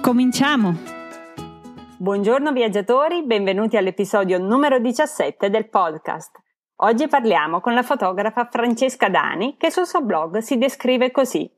Cominciamo! Buongiorno viaggiatori, benvenuti all'episodio numero 17 del podcast. Oggi parliamo con la fotografa Francesca Dani che sul suo blog si descrive così.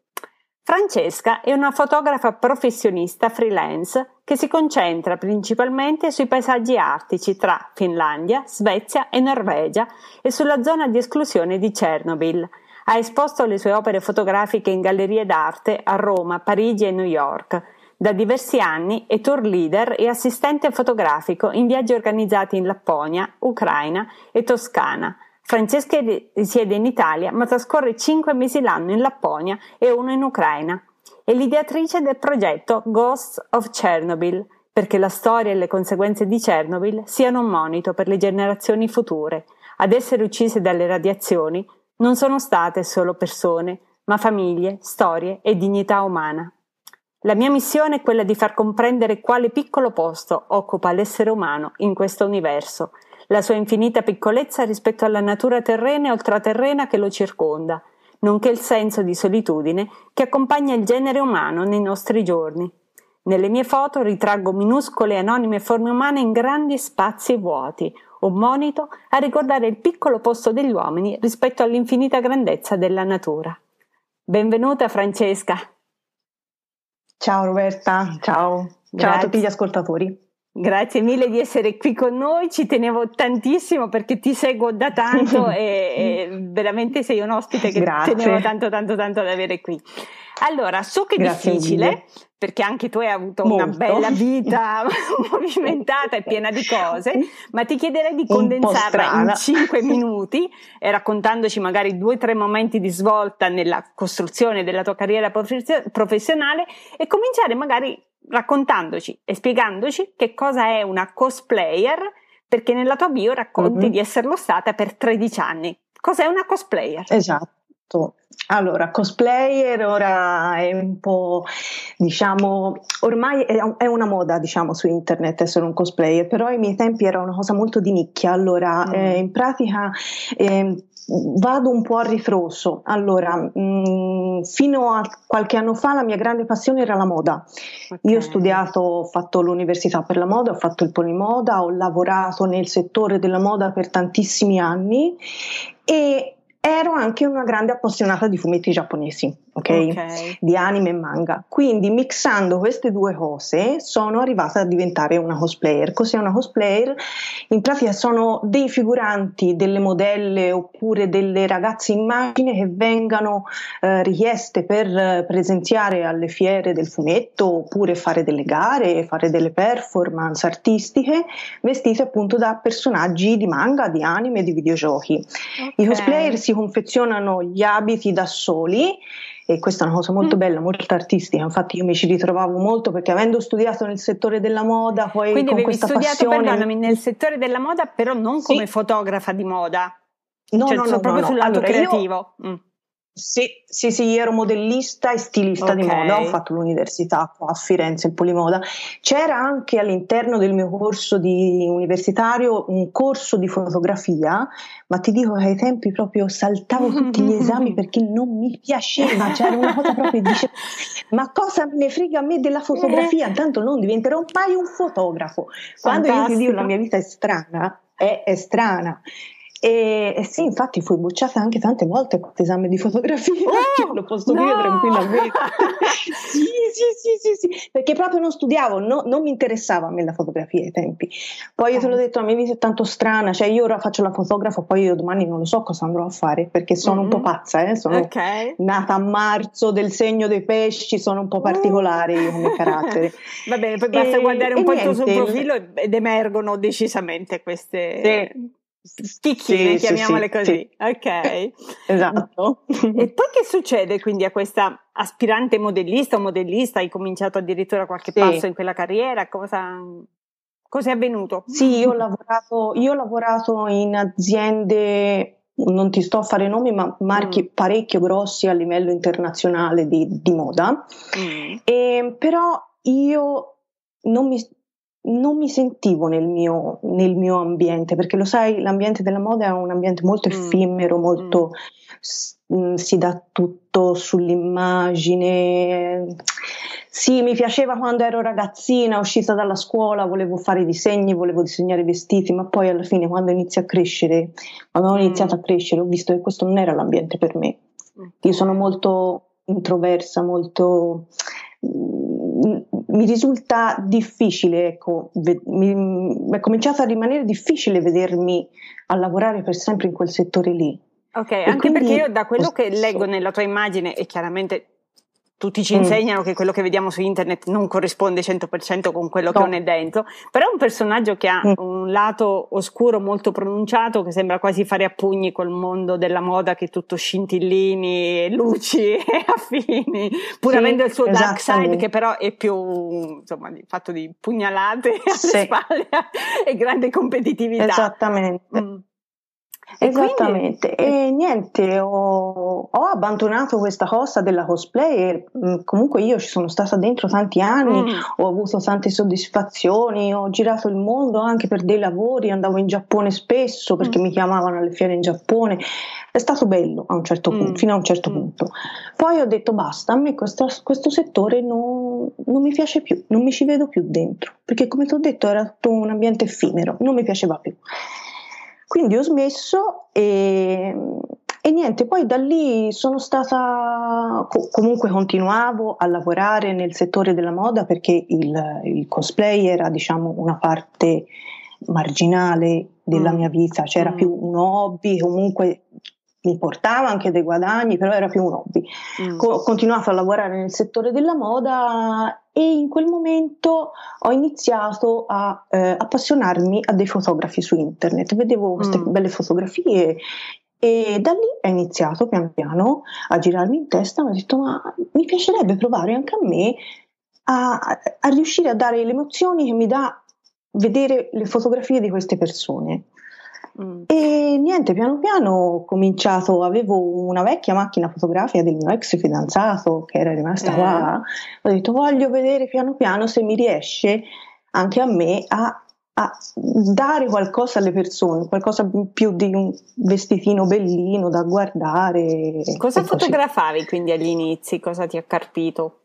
Francesca è una fotografa professionista freelance che si concentra principalmente sui paesaggi artici tra Finlandia, Svezia e Norvegia e sulla zona di esclusione di Chernobyl. Ha esposto le sue opere fotografiche in gallerie d'arte a Roma, Parigi e New York da diversi anni è tour leader e assistente fotografico in viaggi organizzati in Lapponia, Ucraina e Toscana. Francesca risiede in Italia ma trascorre cinque mesi l'anno in Lapponia e uno in Ucraina. È l'ideatrice del progetto Ghosts of Chernobyl, perché la storia e le conseguenze di Chernobyl siano un monito per le generazioni future. Ad essere uccise dalle radiazioni non sono state solo persone, ma famiglie, storie e dignità umana. La mia missione è quella di far comprendere quale piccolo posto occupa l'essere umano in questo universo, la sua infinita piccolezza rispetto alla natura terrena e ultraterrena che lo circonda, nonché il senso di solitudine che accompagna il genere umano nei nostri giorni. Nelle mie foto ritraggo minuscole e anonime forme umane in grandi spazi vuoti, un monito a ricordare il piccolo posto degli uomini rispetto all'infinita grandezza della natura. Benvenuta Francesca! Ciao Roberta, ciao. Ciao a tutti gli ascoltatori. Grazie mille di essere qui con noi, ci tenevo tantissimo perché ti seguo da tanto e, e, veramente sei un ospite che Grazie. tenevo tanto tanto tanto ad avere qui. Allora, so che è Grazie difficile mille. perché anche tu hai avuto Molto. una bella vita movimentata e piena di cose, ma ti chiederei di condensarla in 5 minuti e raccontandoci magari due o tre momenti di svolta nella costruzione della tua carriera professionale e cominciare magari raccontandoci e spiegandoci che cosa è una cosplayer, perché nella tua bio racconti mm-hmm. di esserlo stata per 13 anni. Cos'è una cosplayer? Esatto. Allora, cosplayer ora è un po', diciamo, ormai è, una moda, diciamo, su internet essere un cosplayer, però ai miei tempi era una cosa molto di nicchia. Allora, mm. eh, in pratica eh, vado un po' a ritroso. Allora, mh, mm, fino a qualche anno fa la mia grande passione era la moda. Okay. Io ho studiato, ho fatto l'università per la moda, ho fatto il polimoda, ho lavorato nel settore della moda per tantissimi anni e ero anche una grande appassionata di fumetti giapponesi okay? ok? Di anime e manga. Quindi mixando queste due cose sono arrivata a diventare una cosplayer. Cos'è una cosplayer? In pratica sono dei figuranti, delle modelle oppure delle ragazze immagini che vengano eh, richieste per eh, presenziare alle fiere del fumetto oppure fare delle gare, fare delle performance artistiche vestite appunto da personaggi di manga, di anime, di videogiochi. Okay. I cosplayer si confezionano gli abiti da soli e questa è una cosa molto mm. bella, molto artistica. Infatti, io mi ci ritrovavo molto perché avendo studiato nel settore della moda, poi Quindi con questa studiato, passione. perdonami, nel settore della moda, però non come sì. fotografa di moda. No, cioè, no, no, proprio no, sul lato allora, creativo. Io, mm. Sì, sì, sì, io ero modellista e stilista okay. di moda, ho fatto l'università qua a Firenze, il Polimoda. C'era anche all'interno del mio corso di universitario un corso di fotografia, ma ti dico che ai tempi proprio saltavo tutti gli esami perché non mi piaceva, c'era una cosa proprio dice ma cosa me ne frega a me della fotografia, tanto non diventerò mai un fotografo. Quando Fantastico. io ti dico la mia vita è strana, è, è strana. E, e, sì, infatti fui bocciata anche tante volte con esame di fotografia, oh, lo posso no! dire tranquillamente. sì, sì, sì, sì, sì, perché proprio non studiavo, no, non mi interessava a me la fotografia ai tempi. Poi io te l'ho detto, la mia vita è tanto strana, cioè io ora faccio la fotografa, poi io domani non lo so cosa andrò a fare, perché sono mm-hmm. un po' mm-hmm. pazza, eh? sono okay. nata a marzo del segno dei pesci, sono un po' particolare io come carattere. Va bene, poi basta e, guardare un po' il tuo profilo ed emergono decisamente queste... Sì Chicchine, sì, chiamiamole sì, così. Sì. Ok. Esatto. E poi che succede quindi a questa aspirante modellista o modellista? Hai cominciato addirittura qualche passo in quella carriera? Cosa, cosa è avvenuto? Sì, io ho lavorato, io ho lavorato in aziende non ti sto a fare nomi, ma marchi mm. parecchio grossi a livello internazionale di, di moda. Mm. E, però io non mi, non mi sentivo nel mio, nel mio, ambiente, perché lo sai, l'ambiente della moda è un ambiente molto mm. effimero, molto mm. si dà tutto sull'immagine. Sì, mi piaceva quando ero ragazzina, uscita dalla scuola, volevo fare i disegni, volevo disegnare i vestiti, ma poi alla fine quando inizi a crescere, quando ho iniziato a crescere, ho visto che questo non era l'ambiente per me. Io sono molto introversa, molto mi risulta difficile, ecco, mi, è cominciato a rimanere difficile vedermi a lavorare per sempre in quel settore lì. Ok, e anche quindi, perché io da quello che leggo nella tua immagine, e chiaramente tutti ci insegnano mm. che quello che vediamo su internet non corrisponde 100% con quello no. che non è dentro, però è un personaggio che ha mm. un lato oscuro molto pronunciato che sembra quasi fare a pugni col mondo della moda che è tutto scintillini, luci e affini, pur sì, avendo il suo dark side che però è più insomma fatto di pugnalate alle sì. spalle e grande competitività. Esattamente. Mm. Esattamente, e, quindi... e niente, ho, ho, abbandonato questa cosa della cosplay, mm, comunque io ci sono stata dentro tanti anni, mm. ho avuto tante soddisfazioni, ho girato il mondo anche per dei lavori, andavo in Giappone spesso perché mm. mi chiamavano alle fiere in Giappone, è stato bello a un certo punto, mm. fino a un certo mm. punto. Poi ho detto basta, a me questo, questo settore non, non mi piace più, non mi ci vedo più dentro, perché come ti ho detto era tutto un ambiente effimero, non mi piaceva più. Quindi ho smesso e, e niente, poi da lì sono stata, comunque continuavo a lavorare nel settore della moda perché il, il cosplay era diciamo una parte marginale della mm. mia vita, c'era mm. più un hobby, comunque mi portava anche dei guadagni, però era più un hobby. Mm. Co- ho continuato a lavorare nel settore della moda e in quel momento ho iniziato a eh, appassionarmi a dei fotografi su internet. Vedevo queste mm. belle fotografie e da lì è iniziato pian piano a girarmi in testa, mi ho detto ma mi piacerebbe provare anche a me a, a riuscire a dare le emozioni che mi dà vedere le fotografie di queste persone. Mm. E niente, piano piano ho cominciato, avevo una vecchia macchina fotografica del mio ex fidanzato che era rimasta eh. qua, ho detto voglio vedere piano piano se mi riesce anche a me a, a dare qualcosa alle persone, qualcosa più di un vestitino bellino da guardare. Cosa fotografavi quindi agli inizi? Cosa ti ha carpito?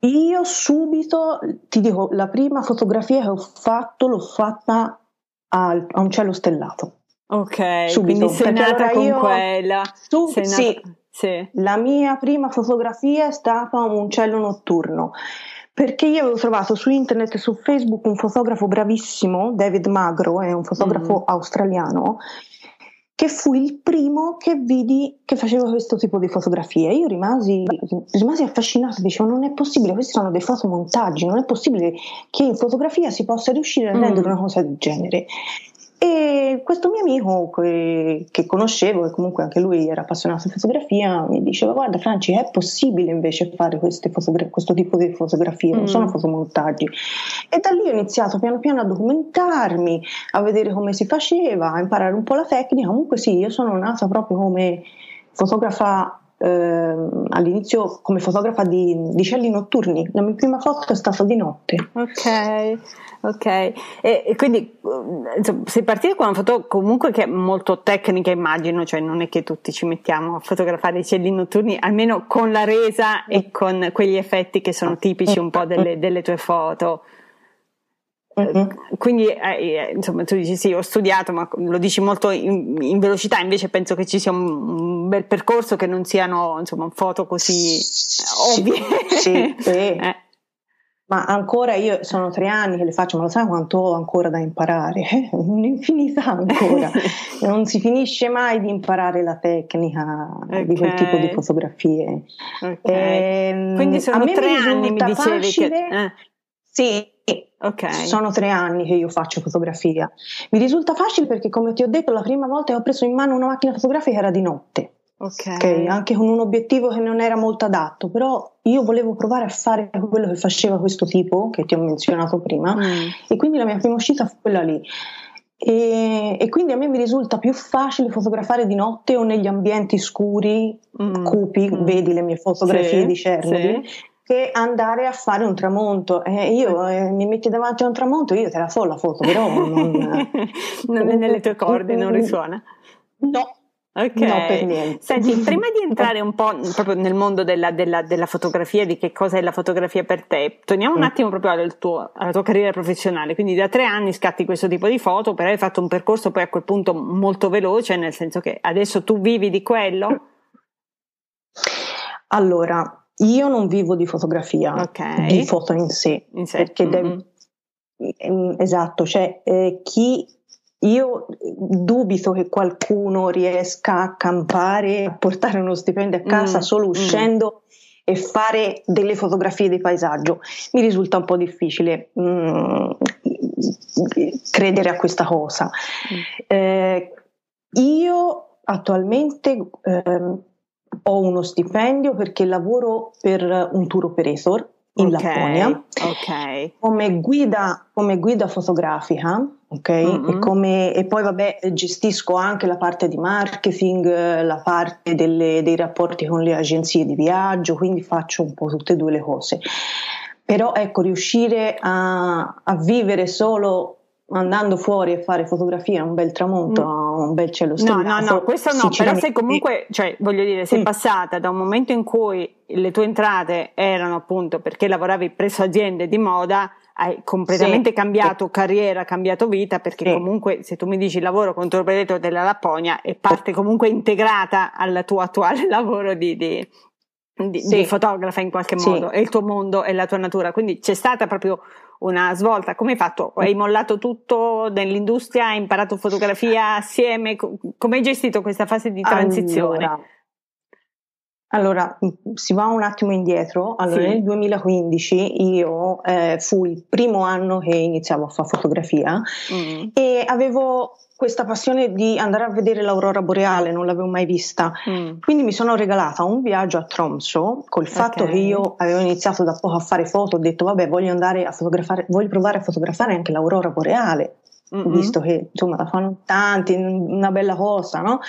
Io subito, ti dico, la prima fotografia che ho fatto l'ho fatta a, a un cielo stellato. Ok, Subito. quindi sei nata con io, quella. Su, sei sì, nata... sì, la mia prima fotografia è stata un cielo notturno perché io avevo trovato su internet e su Facebook un fotografo bravissimo, David Magro, è un fotografo mm. australiano, che fu il primo che vidi che faceva questo tipo di fotografie. Io rimasi, rimasi affascinata, dicevo non è possibile, questi sono dei fotomontaggi, non è possibile che in fotografia si possa riuscire a rendere mm. una cosa del genere. E questo mio amico che, che, conoscevo, e comunque anche lui era appassionato di fotografia, mi diceva: Guarda, Franci, è possibile invece fare fotogra- questo tipo di fotografie, non mm. sono fotomontaggi. E da lì ho iniziato piano piano a documentarmi, a vedere come si faceva, a imparare un po' la tecnica. Comunque, sì, io sono nata proprio come fotografa eh, all'inizio come fotografa di, di, cieli notturni. La mia prima foto è stata di notte. Ok, ok. E, e quindi insomma, sei partita con una foto comunque che è molto tecnica, immagino, cioè non è che tutti ci mettiamo a fotografare i cieli notturni, almeno con la resa e con quegli effetti che sono tipici un po' delle, delle tue foto. Uh-huh. Quindi, eh, eh, insomma, tu dici sì, ho studiato, ma lo dici molto in, in, velocità, invece penso che ci sia un, bel percorso, che non siano, insomma, foto così sì, ovvie. Sì, sì. eh. Ma ancora io sono tre anni che le faccio, ma lo sai quanto ho ancora da imparare? Un'infinità ancora. non si finisce mai di imparare la tecnica okay. di quel tipo di fotografie. Okay. E, ehm, Quindi sono tre anni, mi dicevi facile, che... Eh. Sì, Okay. Sono tre anni che io faccio fotografia. Mi risulta facile perché, come ti ho detto, la prima volta che ho preso in mano una macchina fotografica era di notte. Okay. okay. Anche con un obiettivo che non era molto adatto, però io volevo provare a fare quello che faceva questo tipo che ti ho menzionato prima mm. e quindi la mia prima uscita fu quella lì. E, e, quindi a me mi risulta più facile fotografare di notte o negli ambienti scuri, mm. cupi, mm. vedi le mie fotografie sì, di Chernobyl, sì. che andare a fare un tramonto. Eh, io eh, mi metti davanti a un tramonto, io te la so la foto, però non, non è nelle tue corde, non risuona. No, Ok, no, per niente. Senti, prima di entrare un po' proprio nel mondo della, della, della, fotografia, di che cosa è la fotografia per te, torniamo un mm. attimo proprio al tuo, alla tua carriera professionale. Quindi da tre anni scatti questo tipo di foto, però hai fatto un percorso poi a quel punto molto veloce, nel senso che adesso tu vivi di quello? Allora, io non vivo di fotografia, okay. di foto in sé, in sé. perché mm-hmm. devi, esatto, cioè eh, chi io dubito che qualcuno riesca a campare, a portare uno stipendio a casa mm, solo mm. uscendo mm. e fare delle fotografie di paesaggio. Mi risulta un po' difficile mm, credere a questa cosa. Mm. Eh, io attualmente eh, ho uno stipendio perché lavoro per un tour operator in okay, Lapponia okay. come, guida, come guida fotografica ok? Mm-hmm. E, come, e, poi vabbè gestisco anche la parte di marketing, la parte delle, dei rapporti con le agenzie di viaggio, quindi faccio un po' tutte e due le cose. Però ecco, riuscire a, a vivere solo andando fuori a fare fotografia, un bel tramonto, mm. un bel cielo stellato. No, no, no, questo no, però sei comunque, cioè, voglio dire, sei mm. passata da un momento in cui le tue entrate erano appunto perché lavoravi presso aziende di moda hai completamente sì, cambiato sì. carriera, cambiato vita, perché sì. comunque se tu mi dici lavoro con Torpedeto della Lapponia è parte comunque integrata al tuo attuale lavoro di, di, di, di fotografa in qualche modo, è il tuo mondo e la tua natura, quindi c'è stata proprio una svolta. Come hai fatto? Hai mollato tutto nell'industria, hai imparato fotografia assieme? Come hai gestito questa fase di transizione? Allora allora, mm, si va un attimo indietro. Allora, sì. nel 2015 io eh, fu il primo anno che iniziavo a fare fotografia mm. e avevo questa passione di andare a vedere l'aurora boreale, non l'avevo mai vista. Mm. Quindi mi sono regalata un viaggio a Tromso, col fatto okay. che io avevo iniziato da poco a fare foto, ho detto vabbè, voglio andare a fotografare, voglio provare a fotografare anche l'aurora boreale, mm-hmm. visto che insomma la fanno tanti, una bella cosa, no?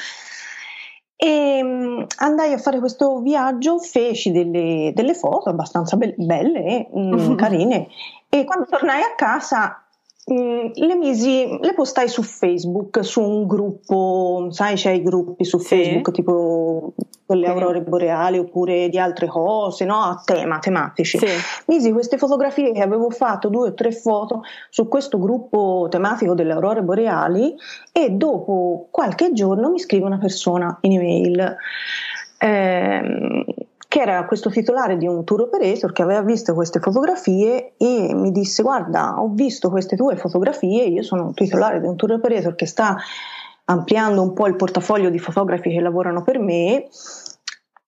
E um, andai a fare questo viaggio, feci delle, delle foto abbastanza be- belle, um, carine, e quando tornai a casa Mm, le misi, le postai su Facebook, su un gruppo, sai c'è i gruppi su Facebook sì. tipo quelle aurore boreali oppure di altre cose, no? A tema, tematici. Sì. Misi queste fotografie che avevo fatto, due o tre foto su questo gruppo tematico delle aurore boreali e dopo qualche giorno mi scrive una persona in email. Eh, che era questo titolare di un tour operator che aveva visto queste fotografie e mi disse guarda ho visto queste tue fotografie, io sono titolare di un tour operator che sta ampliando un po' il portafoglio di fotografi che lavorano per me,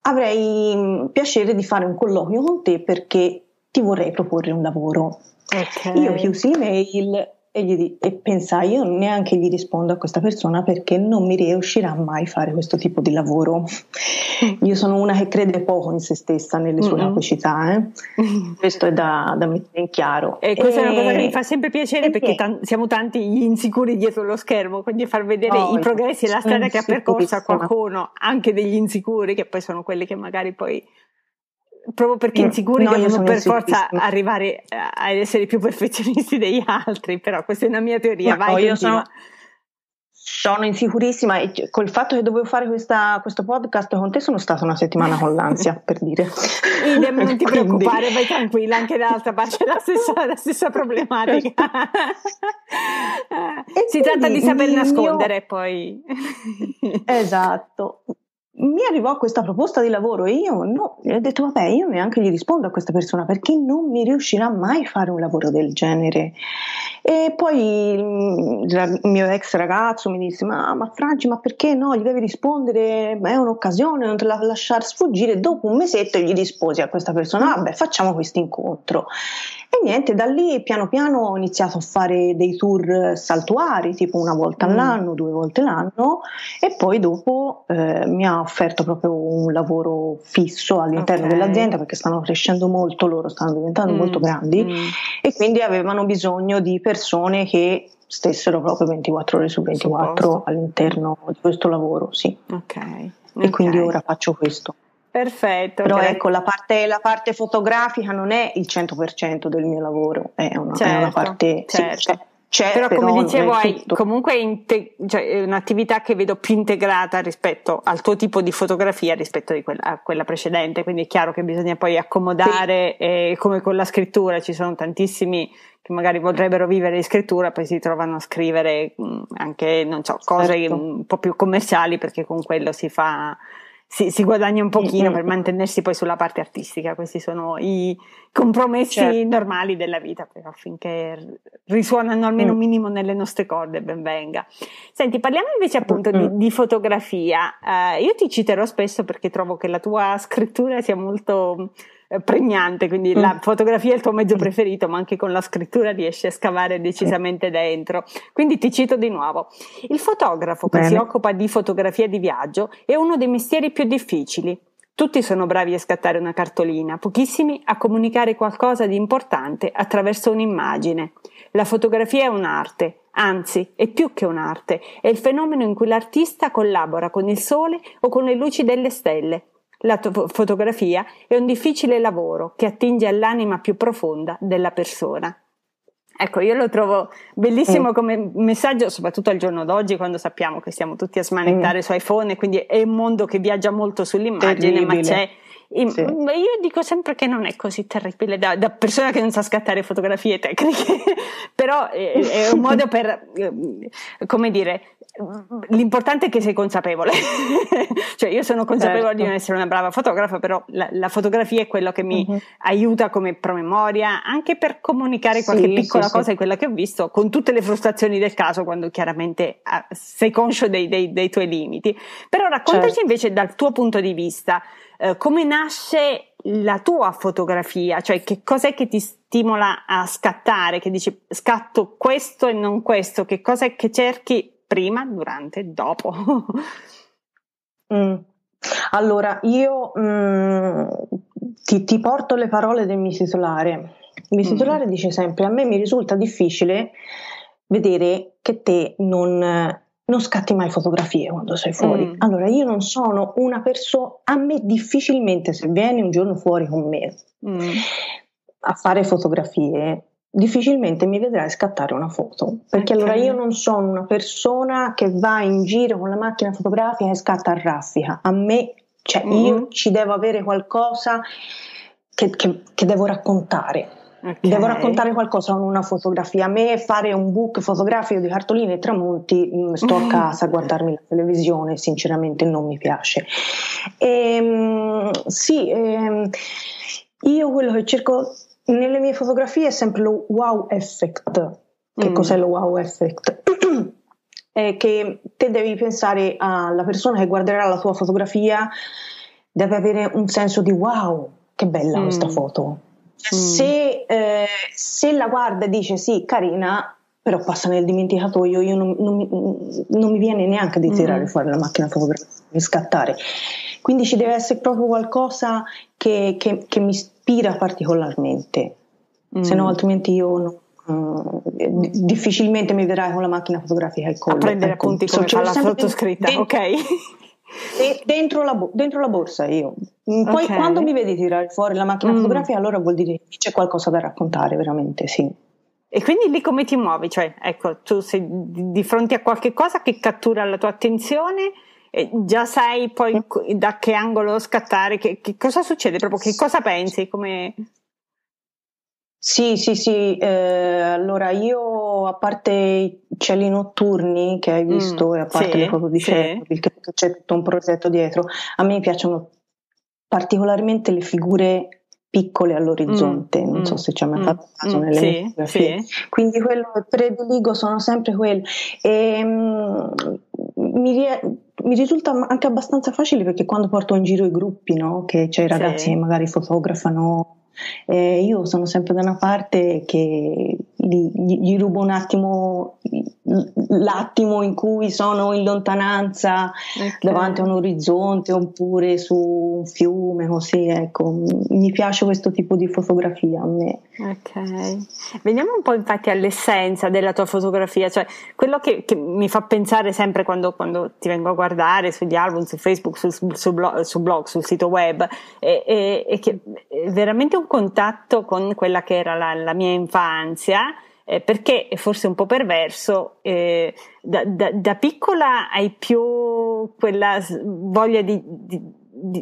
avrei mm, piacere di fare un colloquio con te perché ti vorrei proporre un lavoro. Okay. Io chiusi l'email e, gli, e pensai io neanche gli rispondo a questa persona perché non mi riuscirà mai a fare questo tipo di lavoro. Io sono una che crede poco in se stessa, nelle sue mm-hmm. capacità, eh? questo è da, da, mettere in chiaro. E questa e... è una cosa che mi fa sempre piacere perché t- siamo tanti gli insicuri dietro lo schermo, quindi far vedere oh, i progressi e la strada che ha percorso a qualcuno, anche degli insicuri, che poi sono quelli che magari poi proprio perché insicuri no, devono per forza arrivare ad essere più perfezionisti degli altri, però questa è una mia teoria. Ma Vai, io sono, sono, insicurissima e col fatto che dovevo fare questa, questo podcast con te sono stata una settimana con l'ansia, per dire. Idem, non ti Quindi... preoccupare, vai tranquilla, anche dall'altra parte c'è la stessa, la stessa problematica. si tratta di saper nascondere mio... poi. esatto mi arrivò questa proposta di lavoro e io no, ho detto vabbè io neanche gli rispondo a questa persona perché non mi riuscirà mai a fare un lavoro del genere. E poi il mio ex ragazzo mi disse ma, ma Franci ma perché no? Gli devi rispondere è un'occasione non te la lasciare sfuggire. Dopo un mesetto gli risposi a questa persona vabbè facciamo questo incontro e niente, da lì piano piano ho iniziato a fare dei tour saltuari, tipo una volta mm. all'anno, due volte l'anno, e poi dopo eh, mi ha offerto proprio un lavoro fisso all'interno okay. dell'azienda perché stanno crescendo molto, loro stanno diventando mm. molto grandi mm. e quindi avevano bisogno di persone che stessero proprio 24 ore su 24 Supposto. all'interno di questo lavoro, sì. Ok. E okay. quindi ora faccio questo. Perfetto. Però okay. ecco, la parte, la parte, fotografica non è il 100% del mio lavoro, è una, certo, è una certo, parte... Certo. Sì, c'è, c'è, però, però, come dicevo hai comunque inte- cioè, è un'attività che vedo più integrata rispetto al tuo tipo di fotografia rispetto quella, a quella precedente quindi è chiaro che bisogna poi accomodare sì. e come con la scrittura ci sono tantissimi che magari vorrebbero vivere di scrittura poi si trovano a scrivere anche non so, cose certo. un po' più commerciali perché con quello si fa si, si guadagna un pochino per mantenersi poi sulla parte artistica. Questi sono i compromessi certo. normali della vita, però affinché risuonano almeno un mm. minimo nelle nostre corde, ben venga. Senti, parliamo invece appunto di, di fotografia. Uh, io ti citerò spesso perché trovo che la tua scrittura sia molto pregnante, quindi mm. la fotografia è il tuo mezzo mm. preferito, ma anche con la scrittura riesci a scavare decisamente dentro. Quindi ti cito di nuovo. Il fotografo Bene. che si occupa di fotografia di viaggio è uno dei mestieri più difficili. Tutti sono bravi a scattare una cartolina, pochissimi a comunicare qualcosa di importante attraverso un'immagine. La fotografia è un'arte, anzi è più che un'arte, è il fenomeno in cui l'artista collabora con il sole o con le luci delle stelle, la to- fotografia è un difficile lavoro che attinge all'anima più profonda della persona. Ecco, io lo trovo bellissimo mm. come messaggio, soprattutto al giorno d'oggi, quando sappiamo che stiamo tutti a smanettare mm. su iPhone, quindi è un mondo che viaggia molto sull'immagine, Terribile. ma c'è sì. Io dico sempre che non è così terribile da, da persona che non sa scattare fotografie tecniche, però è, è, un modo per, come dire, l'importante è che sei consapevole. cioè io sono consapevole certo. di non essere una brava fotografa, però la, la fotografia è quello che mi uh-huh. aiuta come promemoria, anche per comunicare qualche sì, piccola sì, cosa di quella che ho visto, con tutte le frustrazioni del caso, quando chiaramente ah, sei conscio dei, dei, dei, tuoi limiti. Però raccontaci certo. invece dal tuo punto di vista. Eh, come nasce la tua fotografia, cioè che cos'è che ti stimola a scattare, che dici scatto questo e non questo, che cos'è che cerchi prima, durante, dopo? mm. Allora, io mm, ti, ti, porto le parole del mio titolare. Il mio mm. titolare dice sempre: A me mi risulta difficile vedere che te non non scatti mai fotografie quando sei fuori. Mm. Allora, io non sono una persona, a me difficilmente se vieni un giorno fuori con me mm. a fare fotografie, difficilmente mi vedrai scattare una foto, perché okay. allora io non sono una persona che va in giro con la macchina fotografica e scatta a raffica. A me, cioè, mm. io ci devo avere qualcosa che, che, che devo raccontare. Okay. Devo raccontare qualcosa con una fotografia. A me fare un book fotografico di cartoline e tramonti, mm, sto a casa a guardarmi la televisione, sinceramente non mi piace. E, ehm, sì, ehm, io quello che cerco nelle mie fotografie è sempre lo wow effect. Che mm. cos'è lo wow effect? è che te devi pensare alla persona che guarderà la tua fotografia, deve avere un senso di wow, che bella mm. questa foto Mm. Se, eh, se, la guarda e dice sì, carina, però passa nel dimenticatoio, io non, non, mi, non mi, viene neanche di tirare mm. fuori la macchina fotografica e scattare. Quindi ci deve essere proprio qualcosa che, che, che mi ispira particolarmente, mm. se no altrimenti io non, Uh, difficilmente mi vedrai con la macchina fotografica e collo. A prendere ecco. appunti come fa la sottoscritta, ok? dentro la, dentro la, borsa io. Mm, poi okay. quando mi vedi tirare fuori la macchina mm. fotografica, allora vuol dire che c'è qualcosa da raccontare, veramente, sì. E quindi lì come ti muovi? Cioè, ecco, tu sei di fronte a qualche cosa che cattura la tua attenzione e già sai poi da che angolo scattare, che, che cosa succede proprio, che cosa pensi, come... Sì, sì, sì, eh, allora io a parte i cieli notturni che hai mm, visto mm, e a parte sì, le foto di cielo, sì. che c'è tutto un progetto dietro, a me piacciono particolarmente le figure piccole all'orizzonte, mm, non so mm, se ci hai mai mm, fatto caso mm, nelle sì, fotografie. Sì. Quindi quello che prediligo sono sempre quelli. E, um, mi, mi, risulta anche abbastanza facile perché quando porto in giro i gruppi, no? che c'è i ragazzi sì. che magari fotografano eh, io sono sempre da una parte che gli, gli, rubo un attimo l'attimo in cui sono in lontananza okay. davanti a un orizzonte oppure su un fiume, così ecco, mi piace questo tipo di fotografia a me. Ok, veniamo un po' infatti all'essenza della tua fotografia, cioè quello che, che mi fa pensare sempre quando, quando, ti vengo a guardare sugli album, su Facebook, sul, sul, blog, sul blog, sul sito web, è, è, è che è veramente un contatto con quella che era la, la mia infanzia eh, perché è forse un po' perverso, eh, da, da, da, piccola hai più quella voglia di, di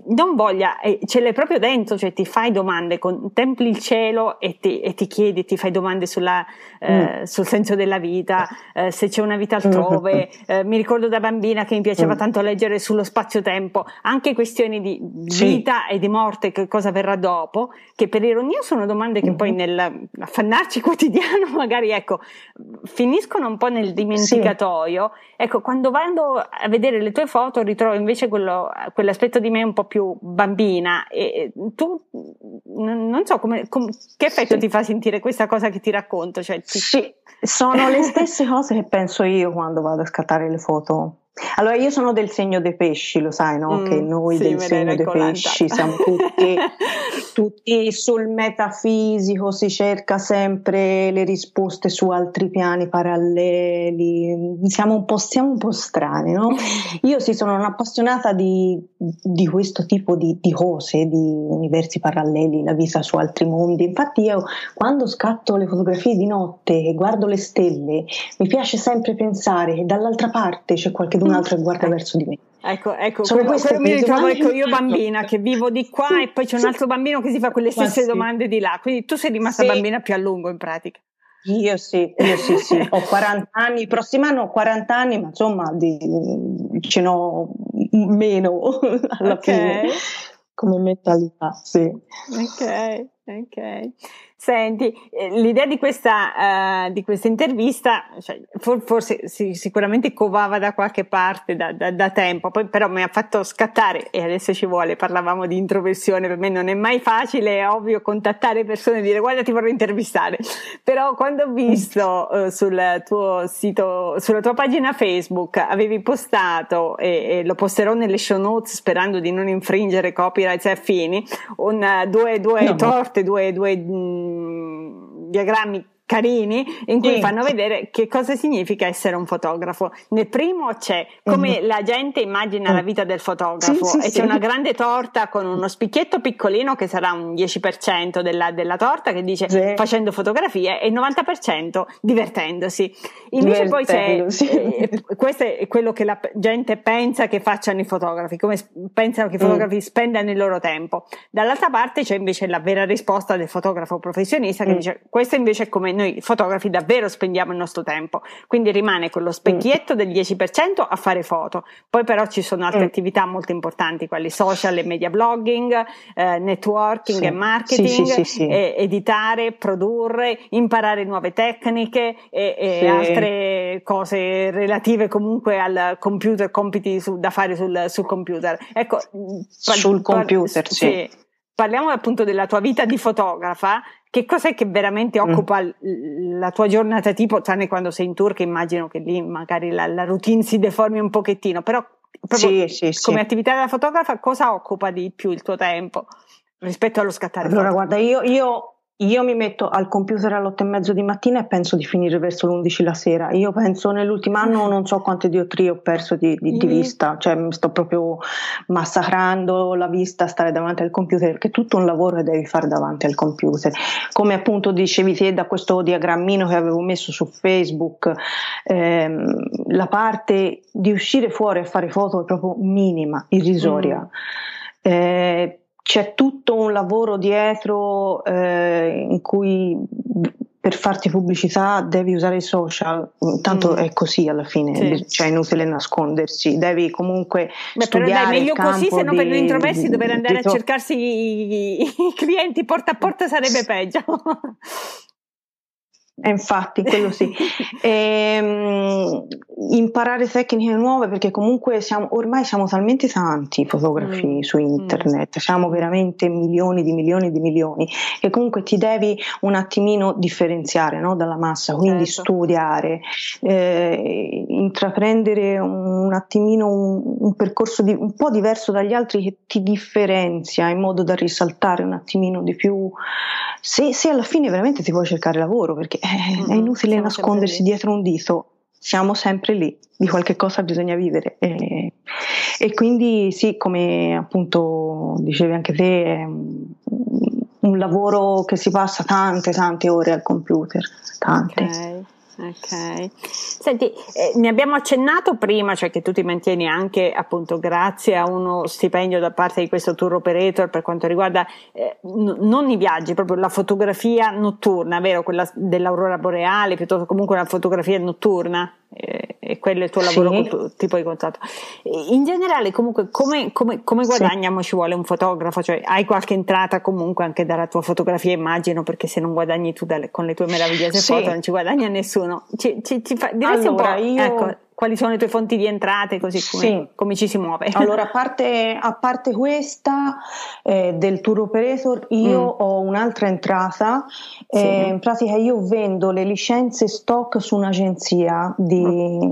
non voglia, eh, ce l'hai proprio dentro, cioè ti fai domande, contempli il cielo e ti, e ti chiedi, ti fai domande sulla, eh, mm. sul senso della vita, eh, se c'è una vita altrove. Eh, mi ricordo da bambina che mi piaceva mm. tanto leggere sullo spazio-tempo, anche questioni di vita sì. e di morte, che cosa verrà dopo, che per ironia sono domande che mm. poi nell'affannarci quotidiano magari ecco, finiscono un po' nel dimenticatoio. Sì. Ecco, quando vado a vedere le tue foto ritrovo invece quello, quell'aspetto di me un po' più bambina e tu non so come, com, che effetto sì. ti fa sentire questa cosa che ti racconto cioè, ti... sì, sono le stesse cose che penso io quando vado a scattare le foto allora, io sono del segno dei pesci, lo sai, no? Mm, che noi sì, del segno dei pesci siamo tutti, tutti, sul metafisico, si cerca sempre le risposte su altri piani paralleli, siamo un po', siamo un po strani, no? Io sì sono un'appassionata di, di questo tipo di, di, cose, di universi paralleli, la vita su altri mondi. Infatti io quando scatto le fotografie di notte e guardo le stelle, mi piace sempre pensare che dall'altra parte c'è qualche un altro che guarda verso di me. Ecco, ecco Sono quello, quello mi ritrovo ecco, io bambina che vivo di qua e poi c'è un altro bambino che si fa quelle stesse sì. domande di là, quindi tu sei rimasta sì. bambina più a lungo in pratica. Io sì, io sì, sì, ho 40 anni, il prossimo anno ho 40 anni, ma insomma di, ce n'ho meno alla okay. fine come mentalità, sì. Ok, ok. Senti, eh, l'idea di questa, uh, di questa intervista, cioè, for, forse sì, sicuramente covava da qualche parte da, da, da, tempo, poi però mi ha fatto scattare e adesso ci vuole, parlavamo di introversione, per me non è mai facile, è ovvio contattare persone e dire guarda ti vorrei intervistare, però quando ho visto uh, sul tuo sito, sulla tua pagina Facebook avevi postato e, e, lo posterò nelle show notes sperando di non infringere copyright e affini, un, due, due no, torte, due, due diagrammi carini in cui sì. fanno vedere che cosa significa essere un fotografo. Nel primo c'è come mm-hmm. la gente immagina mm. la vita del fotografo sì, sì, e c'è una grande torta con uno spicchietto piccolino che sarà un 10% della, della torta che dice facendo fotografie e il 90% divertendosi. Invece poi c'è, eh, questo è quello che la gente pensa che facciano i fotografi, come pensano che i mm. fotografi mm. spendano il loro tempo. Dall'altra parte c'è invece la vera risposta del fotografo professionista che mm. dice questo invece è come noi fotografi davvero spendiamo il nostro tempo, quindi rimane quello specchietto del 10% a fare foto. Poi però ci sono altre mm. attività molto importanti, quali social e media blogging, eh, networking sì. e marketing, sì, sì, e, editare, produrre, imparare nuove tecniche e, e altre cose relative comunque al computer, compiti su, da fare sul, sul, computer. Ecco, sul par- computer, par- sì. Parliamo appunto della tua vita di fotografa che cos'è che veramente mm. occupa mm. la tua giornata tipo, tranne quando sei in tour, che immagino che lì magari la, la routine si deformi un pochettino, però sì, sì, come sì. attività da fotografa cosa occupa di più il tuo tempo rispetto allo scattare allora, foto? guarda, io, io io mi metto al computer alle otto e mezzo di mattina e penso di finire verso le undici la sera. Io penso nell'ultimo anno non so quante diottrie ho perso di, di, di mm. vista, cioè mi sto proprio massacrando la vista stare davanti al computer, perché è tutto un lavoro che devi fare davanti al computer. Come appunto dicevi te da questo diagrammino che avevo messo su Facebook, ehm, la parte di uscire fuori a fare foto è proprio minima, irrisoria. Mm. Eh, c'è tutto un lavoro dietro eh, in cui per farti pubblicità devi usare i social, tanto mm. è così alla fine, sì. cioè è inutile nascondersi, devi comunque Beh, studiare però dai, meglio così, se no per noi introversi dover andare a cercarsi i, i clienti porta a porta sarebbe peggio. Eh, infatti, quello sì. e, um, imparare tecniche nuove perché comunque siamo, ormai siamo talmente tanti fotografi mm. su internet, mm. siamo veramente milioni di milioni di milioni che comunque ti devi un attimino differenziare no, dalla massa, quindi certo. studiare, eh, intraprendere un, attimino un, un percorso di, un po' diverso dagli altri che ti differenzia in modo da risaltare un attimino di più. Se, se alla fine veramente ti puoi cercare lavoro perché è inutile nascondersi dietro un dito, siamo sempre lì, di qualche cosa bisogna vivere. E, e quindi sì, come appunto dicevi anche te, è un lavoro che si passa tante, tante ore al computer, tante. Okay. Ok, senti, eh, ne abbiamo accennato prima, cioè che tu ti mantieni anche appunto grazie a uno stipendio da parte di questo tour operator per quanto riguarda eh, n- non i viaggi, proprio la fotografia notturna, vero? Quella dell'aurora boreale, piuttosto comunque la fotografia notturna eh, e quello è il tuo lavoro sì. con tipo di contratto. In generale, comunque, come, come, come guadagniamo sì. ci vuole un fotografo? Cioè, hai qualche entrata comunque anche dalla tua fotografia, immagino, perché se non guadagni tu dalle, con le tue meravigliose sì. foto non ci guadagna nessuno. Ci, ci, ci fa, allora, un po', io... ecco, quali sono le tue fonti di entrate, così come, sì. come ci si muove? Allora, a parte, a parte questa eh, del tour operator, io mm. ho un'altra entrata. Sì. Eh, in pratica, io vendo le licenze stock su un'agenzia di, mm.